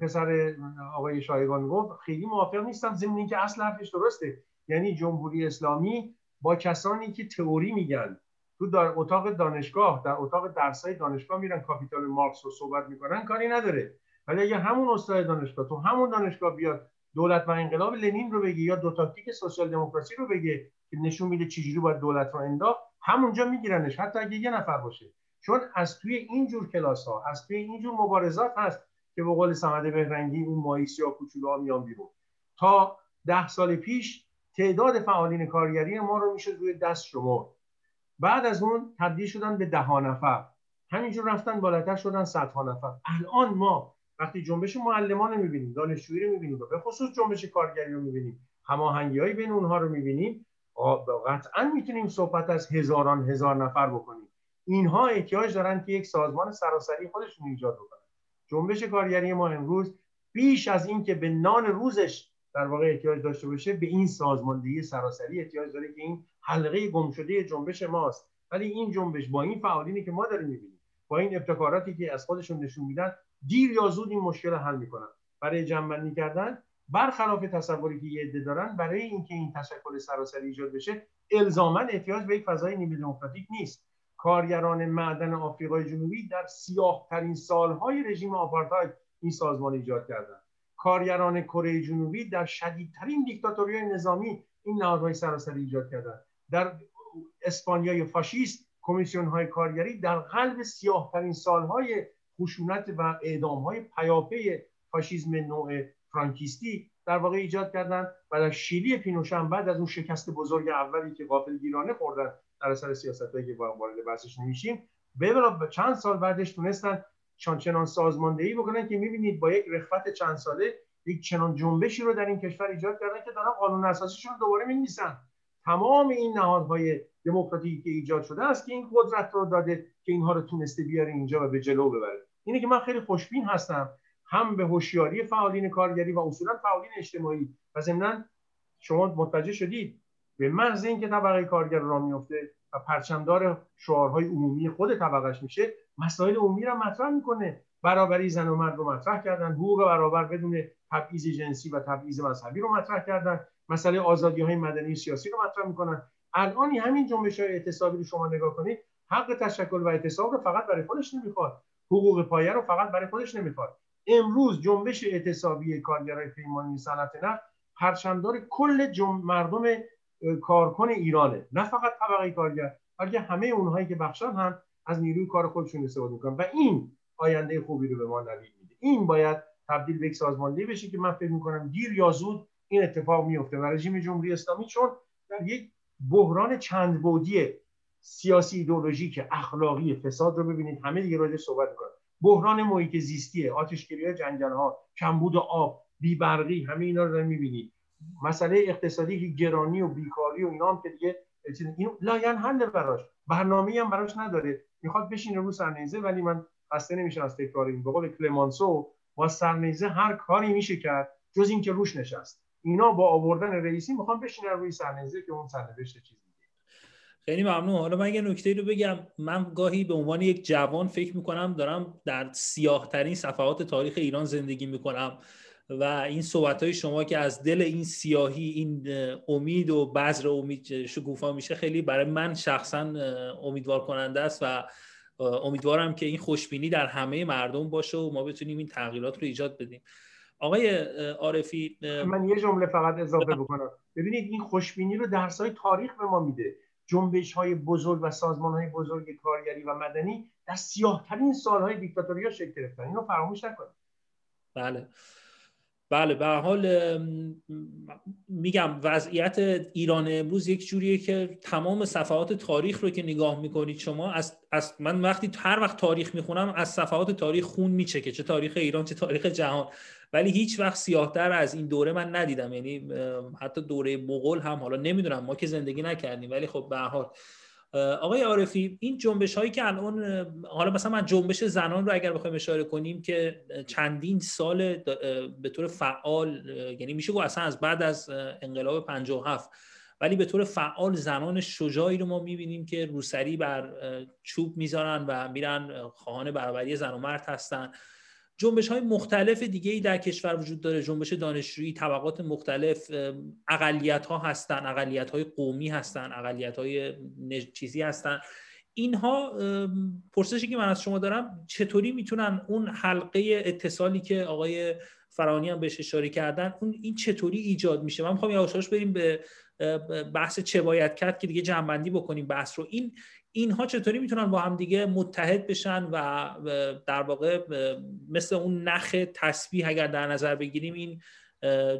پسر آقای شایگان گفت خیلی موافق نیستم. ضمن که اصل حرفش درسته. یعنی جمهوری اسلامی با کسانی که تئوری میگن تو در اتاق دانشگاه در اتاق درسای دانشگاه میرن کاپیتال مارکس رو صحبت می‌کنن کاری نداره. ولی اگه همون استاد دانشگاه تو همون دانشگاه بیاد دولت و انقلاب لنین رو بگی یا دو تاکتیک سوسیال دموکراسی رو بگه که نشون میده چجوری باید دولت رو انداخت همونجا میگیرنش. حتی اگه یه نفر باشه. چون از توی این جور کلاس ها از توی این جور مبارزات هست که به قول سمد بهرنگی اون ماهی سیاه کوچولو میان بیرون. تا ده سال پیش تعداد فعالین کارگری ما رو میشه روی دست شما بعد از اون تبدیل شدن به ده نفر. همینجور رفتن بالاتر شدن صدها نفر. الان ما وقتی جنبش معلمان رو می‌بینیم دانشجویی رو می‌بینیم به خصوص جنبش کارگری رو می‌بینیم هماهنگی های بین اونها رو می‌بینیم قطعا می‌تونیم صحبت از هزاران هزار نفر بکنیم. اینها احتیاج دارن که یک سازمان سراسری خودشون ایجاد بکنن. جنبش کارگری ما امروز بیش از اینکه به نان روزش در واقع احتیاج داشته باشه به این سازماندهی سراسری احتیاج داره که این حلقه گمشده جنبش ماست. ولی این جنبش با این فعالینی که ما داریم می‌بینیم با این ابتکاراتی که از خودشون نشون میدن دیر یا زود این مشکل حل می‌کنن. برای جمع کردن برخلاف تصوری که یه عده دارن برای اینکه این تشکل سراسری ایجاد بشه الزاما احتیاج به یک فضای نیمه دموکراتیک نیست. کارگران معدن آفریقای جنوبی در سیاه ترین سالهای رژیم آپارتاید این سازمان ایجاد کردند. کارگران کره جنوبی در شدیدترین دیکتاتوری نظامی این نهادهای سراسری ایجاد کردند. در اسپانیای فاشیست کمیسیون های کارگری در قلب سیاه ترین سالهای خشونت و اعدام های پیاپی فاشیزم نوع فرانکیستی در واقع ایجاد کردن و در شیلی پینوشه بعد از اون شکست بزرگ اولی که غافل گیرانه خوردن در اثر سیاست هایی که وارد بحثش نمیشیم به چند سال بعدش تونستن چنان سازماندهی بکنن که می‌بینید با یک رخوت چند ساله یک چنان جنبشی رو در این کشور ایجاد کردن که دارن قانون اساسیشون رو دوباره می‌نویسن. تمام این نهادهای دموکراتیکی که ایجاد شده است که این قدرت رو داده که اینها رو تونسته بیاره اینجا و به جلو ببره. اینه که من خیلی خوشبین هستم. هم به هوشیاری فعالین کارگری و اصولا فعالین اجتماعی و ضمن شما متوجه شدید به محض اینکه طبقه کارگر را میفته و پرچمدار شعارهای عمومی خود طبقش میشه مسائل عمومی را مطرح می‌کنه. برابری زن و مرد رو مطرح کردن حقوق برابر بدون تبعیض جنسی و تبعیض مذهبی رو مطرح کردن مسئله آزادی های مدنی سیاسی رو مطرح می‌کنن. الان همین جنبش های اعتصابی رو شما نگاه کنید حق تشکل و اعتصاب رو فقط برای خودش نمی‌خواد. حقوق پایه رو فقط برای خودش نمی‌خواد. امروز جنبش اعتصابی کارگرای پیمانی صنعت نفت پرچمدار کل جم... مردم کارکن ایرانه. نه فقط طبقه کارگر بلکه همه اونهایی که بخشن هم از نیروی کار خودشون استفاده می‌کنن. و این آینده خوبی رو به ما نوید میده. این باید تبدیل به یک سازماندهی بشه که من فکر می‌کنم دیر یا زود این اتفاق میفته و رژیم جمهوری اسلامی چون در یک بحران چند بودی سیاسی ایدئولوژیک اخلاقی فساد رو ببینید همه دیگه راجع صحبت می‌کنن. بحران محیط زیستی آتشگیری جنگل ها کمبود آب بیبرقی همه اینا رو می‌بینید. مسئله اقتصادی که گرانی و بیکاری و اینا هم که دیگه این لاین حل براش. برنامه هم براش نداره. می‌خواد بشینه رو سرنیزه ولی من خسته نمیشم از تکرار این. به قول کلمانسو با سرنیزه هر کاری میشه کرد جز اینکه روش نشست. اینا با آوردن رئیسی می‌خوان بشینن روی سرنیزه که اون سرنوشت چیزی. خیلی ممنون. حالا من یه نکته رو بگم. من گاهی به عنوان یک جوان فکر می‌کنم دارم در سیاه ترین صفحات تاریخ ایران زندگی می‌کنم. و این صحبت های شما که از دل این سیاهی این امید و بذر امید شکوفا میشه خیلی برای من شخصا امیدوار کننده است و امیدوارم که این خوشبینی در همه مردم باشه و ما بتونیم این تغییرات رو ایجاد بدیم. آقای عارفی من یه جمله فقط اضافه بکنم. ببینید این خوشبینی رو درس های تاریخ به ما میده. جنبش های بزرگ و سازمان های بزرگ کارگری و مدنی در سیاه ترین سالهای دیکتاتوری ها شکل گرفتن. اینو فراموش نکنید. بله. بله به حال میگم وضعیت ایران امروز یک جوریه که تمام صفحات تاریخ رو که نگاه می‌کنید شما از, از من وقتی هر وقت تاریخ می‌خونم از صفحات تاریخ خون میچکه چه تاریخ ایران چه تاریخ جهان. ولی هیچ وقت سیاهتر از این دوره من ندیدم. یعنی حتی دوره مغول هم حالا نمی‌دونم ما که زندگی نکردیم. ولی خب به حال آقای عارفی این جنبش هایی که الان حالا مثلا من جنبش زنان رو اگر بخوایم اشاره کنیم که چندین سال به طور فعال یعنی میشه گفت اصلا از بعد از انقلاب 57 ولی به طور فعال زنان شجاعی رو ما می‌بینیم که روسری بر چوب می‌ذارن و میرن خواهان برابری زن و مرد هستن. جنبش های مختلف دیگه ای در کشور وجود داره. جنبش دانشجویی طبقات مختلف اقلیت ها هستن اقلیت های قومی هستن اقلیت های چیزی هستن. اینها پرسشی که من از شما دارم چطوری می‌تونن اون حلقه اتصالی که آقای فرانی هم بهش اشاره کردن اون این چطوری ایجاد میشه؟ من می‌خوام یواشاش بریم به بحث چه باید کرد که دیگه جنبندی بکنیم بحث رو. این اینها چطوری می‌تونن با هم دیگه متحد بشن و در واقع مثل اون نخ تسبیح اگر در نظر بگیریم این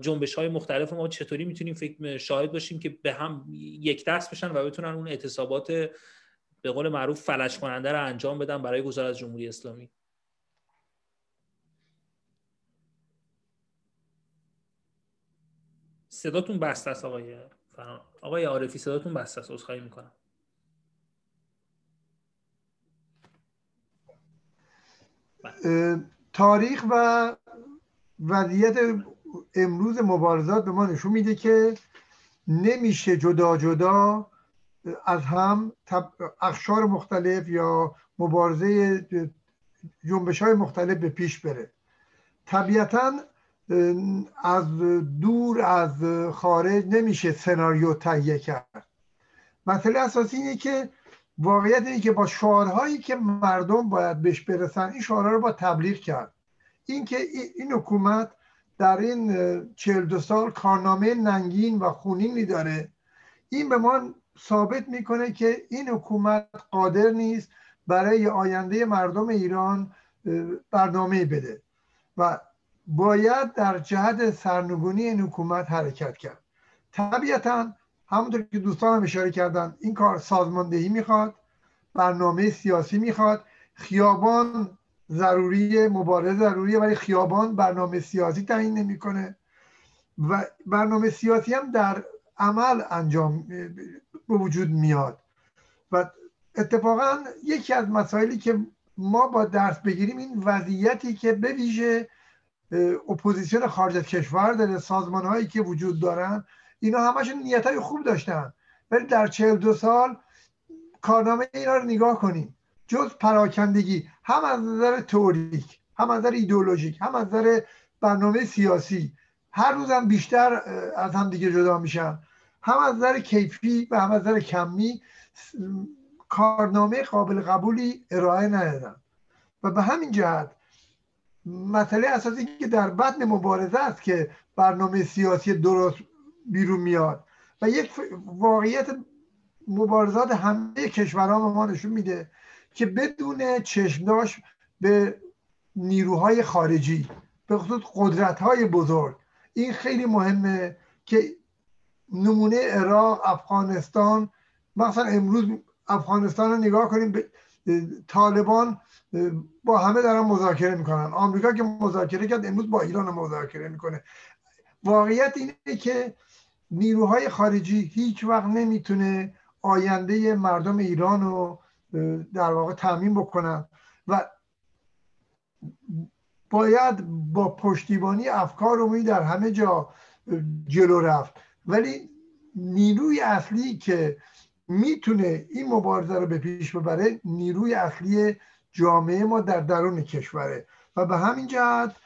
جنبش های مختلف ما چطوری می‌تونیم فکر شاهد باشیم که به هم یک دست بشن و بتونن اون اعتصابات به قول معروف فلج کننده رو انجام بدن برای گذار از جمهوری اسلامی. صداتون بسته است آقای آقای عارفی صداتون بسته است. عذرخواهی می‌کنم. تاریخ و وضعیت امروز مبارزات به ما نشون میده که نمیشه جدا جدا از هم اخشار مختلف یا مبارزه جنبش های مختلف به پیش بره. طبیعتا از دور از خارج نمیشه سناریو تهیه کرد. مسئله اساسی اینه که واقعیت اینه که با شعارهایی که مردم باید بهش برسن این شعارها رو با تبلیغ کرد. اینکه این حکومت در این چهل دو سال کارنامه ننگین و خونینی داره این به ما ثابت می‌کنه که این حکومت قادر نیست برای آینده مردم ایران برنامه بده. و باید در جهت سرنگونی این حکومت حرکت کرد. طبیعتا همونطور که دوستان هم اشاره کردن این کار سازماندهی می‌خواد برنامه سیاسی می‌خواد. خیابان ضروری مبارزه ضروریه ولی خیابان برنامه سیاسی تعیین نمی‌کنه. و برنامه سیاسی هم در عمل انجام به وجود میاد. و اتفاقا یکی از مسائلی که ما با درس بگیریم این وضعیتی که به ویژه اپوزیسیون خارج از کشور داره سازمان هایی که وجود دارن اینا همشون نیت های خوب داشتن. ولی در چهل دو سال کارنامه اینا رو نگاه کنیم. جز پراکندگی هم از نظر تئوریک هم از نظر ایدئولوژیک هم از نظر برنامه سیاسی هر روزم بیشتر از هم دیگه جدا میشن. هم از نظر کیفی و هم از نظر کمی کارنامه قابل قبولی ارائه ندادن. و به همین جهت مسئله اساسی که در بدن مبارزه است که برنامه سیاسی درست بیرون میاد. و یک واقعیت مبارزات همه کشورها به ما نشون میده که بدون چشمداش به نیروهای خارجی به خصوص قدرت های بزرگ. این خیلی مهمه که نمونه عراق افغانستان مثلا امروز افغانستان رو نگاه کنیم به طالبان با همه دارن مذاکره می‌کنن. آمریکا که مذاکره کرد امروز با ایران مذاکره می‌کنه. واقعیت اینه که نیروهای خارجی هیچ وقت نمی‌تونه آینده مردم ایران رو در واقع تعمین بکنن و باید با پشتیبانی افکار رو در همه جا جلو رفت. ولی نیروی اصلی که می‌تونه این مبارزه رو به پیش ببره نیروی اصلی جامعه ما در درون کشوره. و به همین جهت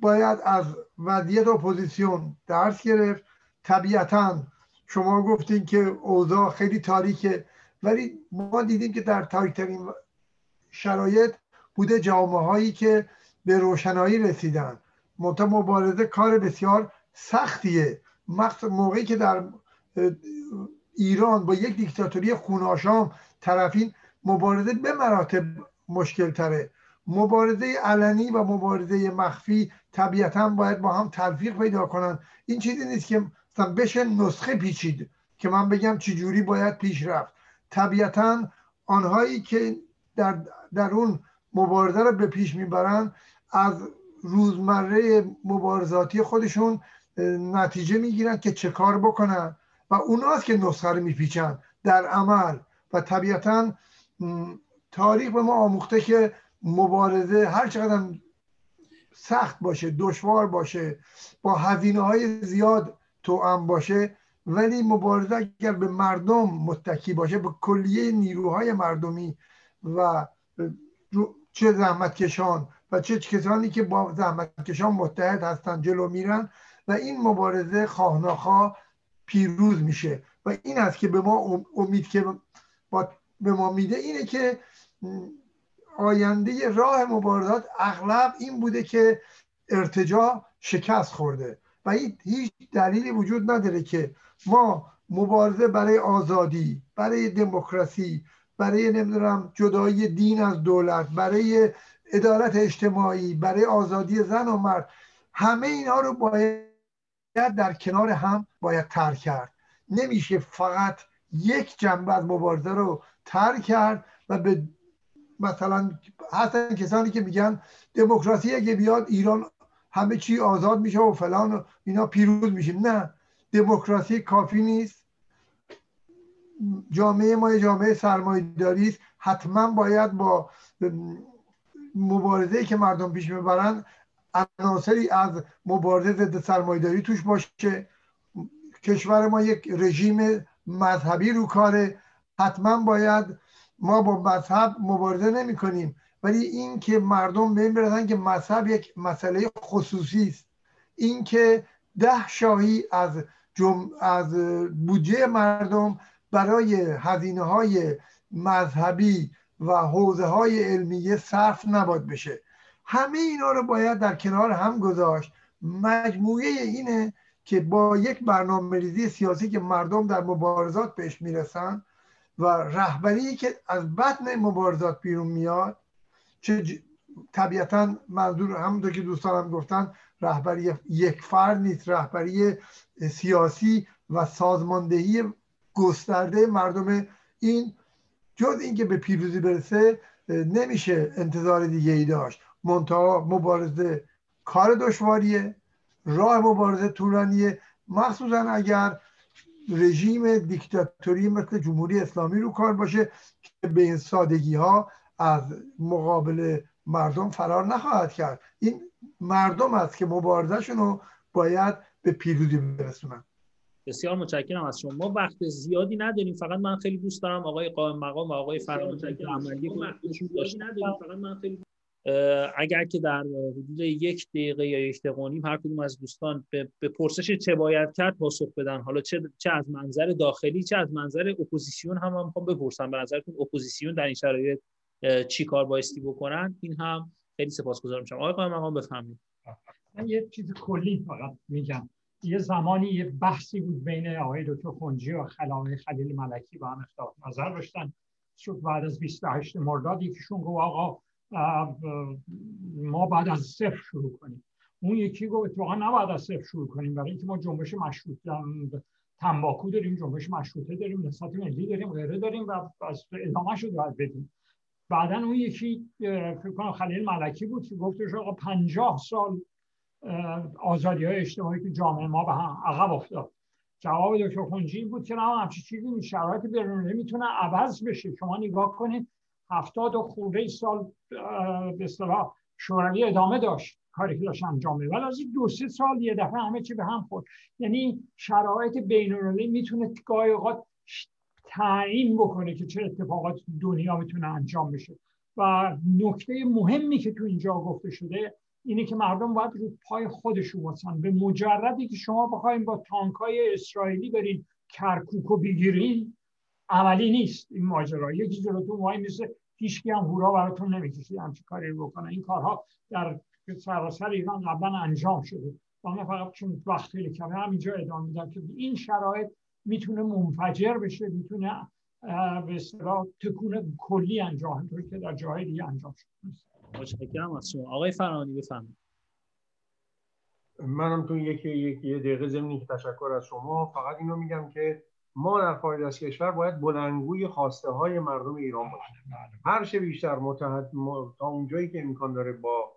باید از وضعیت اپوزیسیون درس گرفت طبیعتا. شما گفتین که اوضاع خیلی تاریکه ولی ما دیدیم که در تاریکترین شرایط بوده جامعه هایی که به روشنایی رسیدن. منتها مبارزه کار بسیار سختیه. موقعی که در ایران با یک دیکتاتوری خوناشام طرفین مبارزه به مراتب مشکل تره مبارزه علنی و مبارزه مخفی طبیعتا باید با هم تلفیق پیدا کنن. این چیزی نیست که مثلا بشه نسخه پیچید که من بگم چجوری باید پیش رفت. طبیعتا آنهایی که در, در اون مبارزه رو به پیش می‌برن از روزمره مبارزاتی خودشون نتیجه می‌گیرن که چه کار بکنن و اوناست که نسخه رو میپیچن در عمل. و طبیعتا تاریخ به ما آموخته که مبارزه هر چقدر سخت باشه دشوار باشه با هزینه های زیاد توام باشه. ولی مبارزه اگر به مردم متکی باشه به کلیه نیروهای مردمی و چه زحمت کشان و چه کسانی که با زحمت کشان متحد هستن جلو میرن و این مبارزه خواهناخواه پیروز میشه. و این است که به ما امید که به ما میده اینه که آینده راه مبارزات اغلب این بوده که ارتجا شکست خورده. و هیچ دلیلی وجود نداره که ما مبارزه برای آزادی برای دموکراسی برای نمی‌دونم جدایی دین از دولت برای عدالت اجتماعی برای آزادی زن و مرد همه اینها رو باید در کنار هم باید ترک کرد. نمیشه فقط یک جنبه از مبارزه رو ترک کرد و به مثلا هستن کسانی که میگن دموکراسی اگه بیاد ایران همه چی آزاد میشه و فلان و اینا پیروز میشه نه دموکراسی کافی نیست. جامعه ما جامعه سرمایه‌داری است. حتما باید با مبارزه که مردم پیش می‌برن عناصری از مبارزه ضد سرمایه‌داری توش باشه. کشور ما یک رژیم مذهبی رو کاره. حتما باید ما با مذهب مبارزه نمی کنیم ولی این که مردم به این که مذهب یک مسئله خصوصی است. این که ده شاهی از جم... از بودجه مردم برای هزینه های مذهبی و حوزه های علمیه صرف نباید بشه. همه اینا رو باید در کنار هم گذاشت. مجموعه اینه که با یک برنامه ریزی سیاسی که مردم در مبارزات بهش می‌رسن و رهبری که از بطن مبارزات بیرون میاد چه طبیعتا منظور همونطور که دوستانم گفتن رهبری یک فرد نیست رهبری سیاسی و سازماندهی گسترده مردم این جز اینکه به پیروزی برسه نمیشه انتظار دیگه ای داشت. منتها مبارزه کار دشواریه راه مبارزه طولانیه. مخصوصا اگر رژیم دیکتاتوری مثل جمهوری اسلامی رو کار باشه که به این سادگی ها از مقابل مردم فرار نخواهد کرد. این مردم است که مبارزهشون رو باید به پیروزی برسونن. بسیار متشکرم از شما. ما وقت زیادی نداریم. فقط من خیلی دوست دارم آقای قائم مقام و آقای فراموش عملی نداریم. فقط من خیلی اگر که در حدود یک دقیقه یا یک دقیقه نیم هر کدوم از دوستان به, به پرسش چه باید کرد پاسخ بدن. حالا چه چه از منظر داخلی چه از منظر اپوزیسیون هم می‌خوام بپرسم. به نظرتون اپوزیسیون در این شرایط چی کار بایستی بکنن این هم خیلی سپاسگزارم میشم آقای قائم مقام بفرمایید من یه چیز کلی فقط میگم. یه زمانی یه بحثی بود بین آقای دکتر خونجی و خلامه خلیل ملکی با هم اختلاف نظر داشتن. شد بعد از 28 مرداد یکیشون گفت آقا ما بعد از صفر شروع کنیم. اون یکی گفت اتفاقا نباید از صفر شروع کنیم. برای اینکه ما جنبش مشروط تنباکو داریم جنبش مشروطه داریم نسبت ملی داریم غیره داریم و از ادامه شد باید بدیم. بعدا اون یکی فکر کنم خلیل ملکی بود که گفتش آقا پنجاه سال آزادی های اجتماعی که جامعه ما به هم عقب افتاد. جواب دکتر خونجی بود که نه همچی چیزی این شرایط بیرونی می‌تونه عوض بشه. شما نگاه کنید هفتاد و خورده سال به اصطلاح شوروی ادامه داشت کاری که داشت انجام میده ولی از دو سه سال یه دفعه همه چی به هم خورد. یعنی شرایط بین می‌تونه گاهی اوقات تعیین بکنه که چه اتفاقات دنیا می‌تونه انجام بشه. و نکته مهمی که تو اینجا گفته شده اینه که مردم باید رو پای خودشون واسن. به مجردی که شما بخوایم با تانکای اسرائیلی برین کرکوک و بگیرین عملی نیست این ماجرا. یکی جلوتون وای میسه هیچ هم هورا براتون نمی‌کشه همچین کاری بکنه. این کارها در سراسر ایران قبلا انجام شده. و فقط چون وقت خیلی کمه همینجا ادامه میدم که این شرایط می‌تونه منفجر بشه می‌تونه به اصطلاح تکون کلی انجام بشه که در جاهای دیگه انجام شده. متشکرم از شما. آقای فرانی بفرمایید. منم تو یک یک یه دقیقه زمینی تشکر از شما فقط اینو میگم که ما در خارج از کشور باید بلنگوی خواسته های مردم ایران باشیم. بله، بله. هر چه بیشتر متحد تا اونجایی که امکان داره با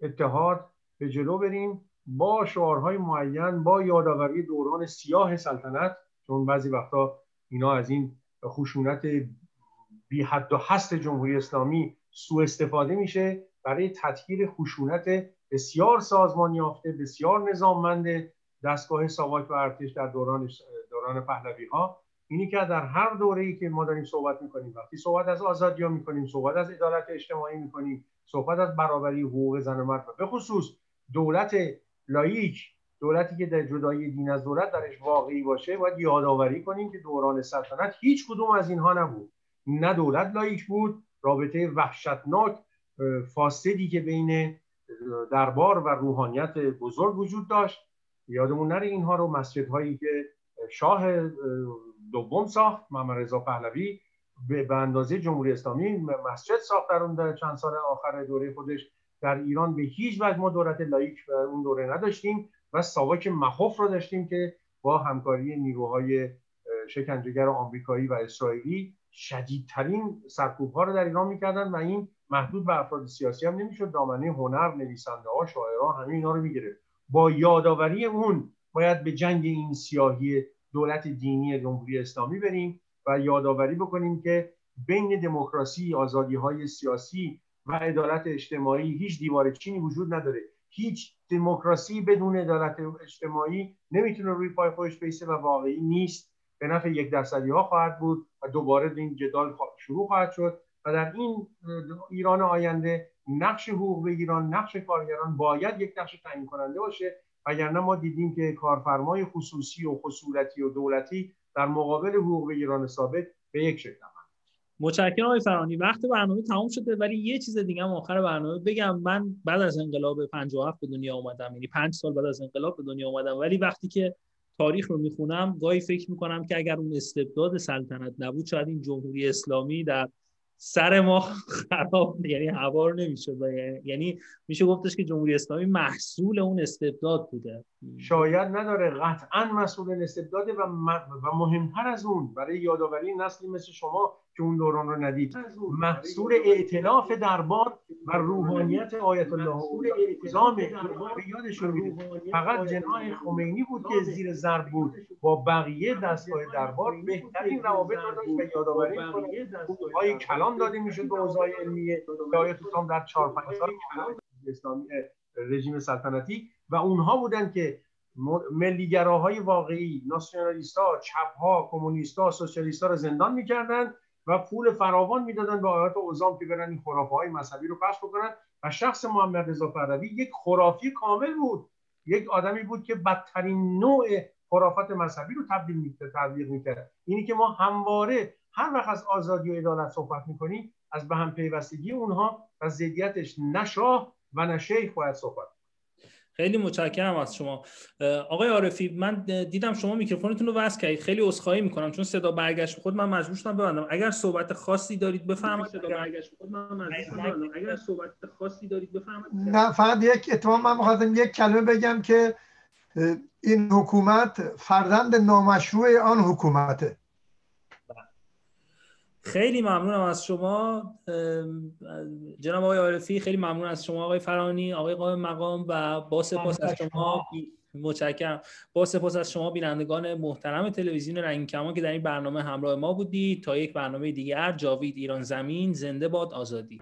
اتحاد به جلو بریم. با شعارهای معین با یادآوری دوران سیاه سلطنت چون بعضی وقتا اینا از این خشونت بی حد و هست جمهوری اسلامی سوء استفاده میشه برای تطهیر خشونت بسیار سازمان یافته بسیار نظاممند دستگاه ساواک و ارتش در دوران دوران پهلوی ها اینی که در هر دوره ای که ما داریم صحبت می‌کنیم وقتی صحبت از آزادی ها می‌کنیم صحبت از عدالت اجتماعی می‌کنیم صحبت از برابری حقوق زن و مرد و به خصوص دولت لائیک دولتی که در جدایی دین از دولت درش واقعی باشه باید یادآوری کنیم که دوران سلطنت هیچ کدوم از اینها نبود. نه دولت لائیک بود رابطه وحشتناک فاسدی که بین دربار و روحانیت بزرگ وجود داشت. یادمون نره اینها رو مسجد هایی که شاه دوم ساخت محمد رضا پهلوی به اندازه جمهوری اسلامی مسجد ساخت در اون چند سال آخر دوره خودش. در ایران به هیچ وجه ما دولت لایک اون دوره نداشتیم و ساواک مخوف رو داشتیم که با همکاری نیروهای شکنجهگر آمریکایی و اسرائیلی شدیدترین سرکوب ها رو در ایران می‌کردن و این محدود به افراد سیاسی هم نمی‌شد. دامنه هنر نویسنده ها شاعرها همه اینا رو می‌گرفت. با یادآوری اون باید به جنگ این سیاهی دولت دینی جمهوری اسلامی بریم و یادآوری بکنیم که بین دموکراسی آزادی های سیاسی و عدالت اجتماعی هیچ دیوار چینی وجود نداره. هیچ دموکراسی بدون عدالت اجتماعی نمی‌تونه روی پای خودش بیسته و واقعی نیست. به نفع یک درصدی ها خواهد بود و دوباره این جدال شروع خواهد شد و در این ایران آینده نقش حقوق ایران نقش کارگران باید یک نقش تعیین کننده باشه. وگرنه ما دیدیم که کارفرمای خصوصی و خصولتی و دولتی در مقابل حقوق ایران ثابت به یک شکل متشکرم آقای فرانی وقت برنامه تمام شده ولی یه چیز دیگه هم آخر برنامه بگم. من بعد از انقلاب 57 به دنیا اومدم. یعنی 5 سال بعد از انقلاب به دنیا اومدم. ولی وقتی که تاریخ رو می‌خونم گاهی فکر می‌کنم که اگر اون استبداد سلطنت نبود شاید این جمهوری اسلامی در سر ما خراب یعنی هوا رو نمی‌شد. یعنی میشه گفتش که جمهوری اسلامی محصول اون استبداد بوده. شاید نداره. قطعا مسئول استبداده و, و مهمتر از اون. برای یادآوری نسلی مثل شما که اون دوران رو ندید. محصول ائتلاف دربار و روحانیت آیت الله محصول ائتلاف یادشون فقط جناح خمینی بود که زیر ضرب بود. با بقیه دستگاه دربار بهترین روابط رو داشت و یادآوری های کلام داده می‌شد به اوضاع علمیه آیت الله در 4 5 سال اسلامی رژیم سلطنتی و اونها بودن که ملیگراهای واقعی ناسیونالیست ها چپ ها کمونیست ها سوسیالیست ها رو زندان می‌کردن. و پول فراوان می‌دادن به آیات اوزام که برن این خرافه های مذهبی رو پخش بکنن و شخص محمد رضا پهلوی یک خرافی کامل بود. یک آدمی بود که بدترین نوع خرافات مذهبی رو تبدیل تبلیغ می‌کرد. اینی که ما همواره هر وقت از آزادی و عدالت صحبت می‌کنیم از به هم پیوستگی اونها و زدیتش نشاه و نه شیخ باید صحبت خیلی متشکرم از شما. آقای عارفی من دیدم شما میکروفونتون رو وصل کردید. خیلی عذرخواهی می‌کنم چون صدا برگشت خود. من مجبور شدم ببندم. اگر صحبت خاصی دارید بفرمایید. صدا برگشت خود. من مجبور اگر صحبت خاصی دارید بفرمایید. نه فقط یک اتفاق من می‌خواستم یک کلمه بگم که این حکومت فرزند نامشروع آن حکومته. خیلی ممنونم از شما. جناب آقای عارفی خیلی ممنون از شما. آقای فرانی آقای قائم مقام و با سپاس از شما متشکرم. با سپاس از شما بینندگان محترم تلویزیون رنگین کمان که در این برنامه همراه ما بودید. تا یک برنامه دیگر جاوید ایران زمین زنده باد آزادی.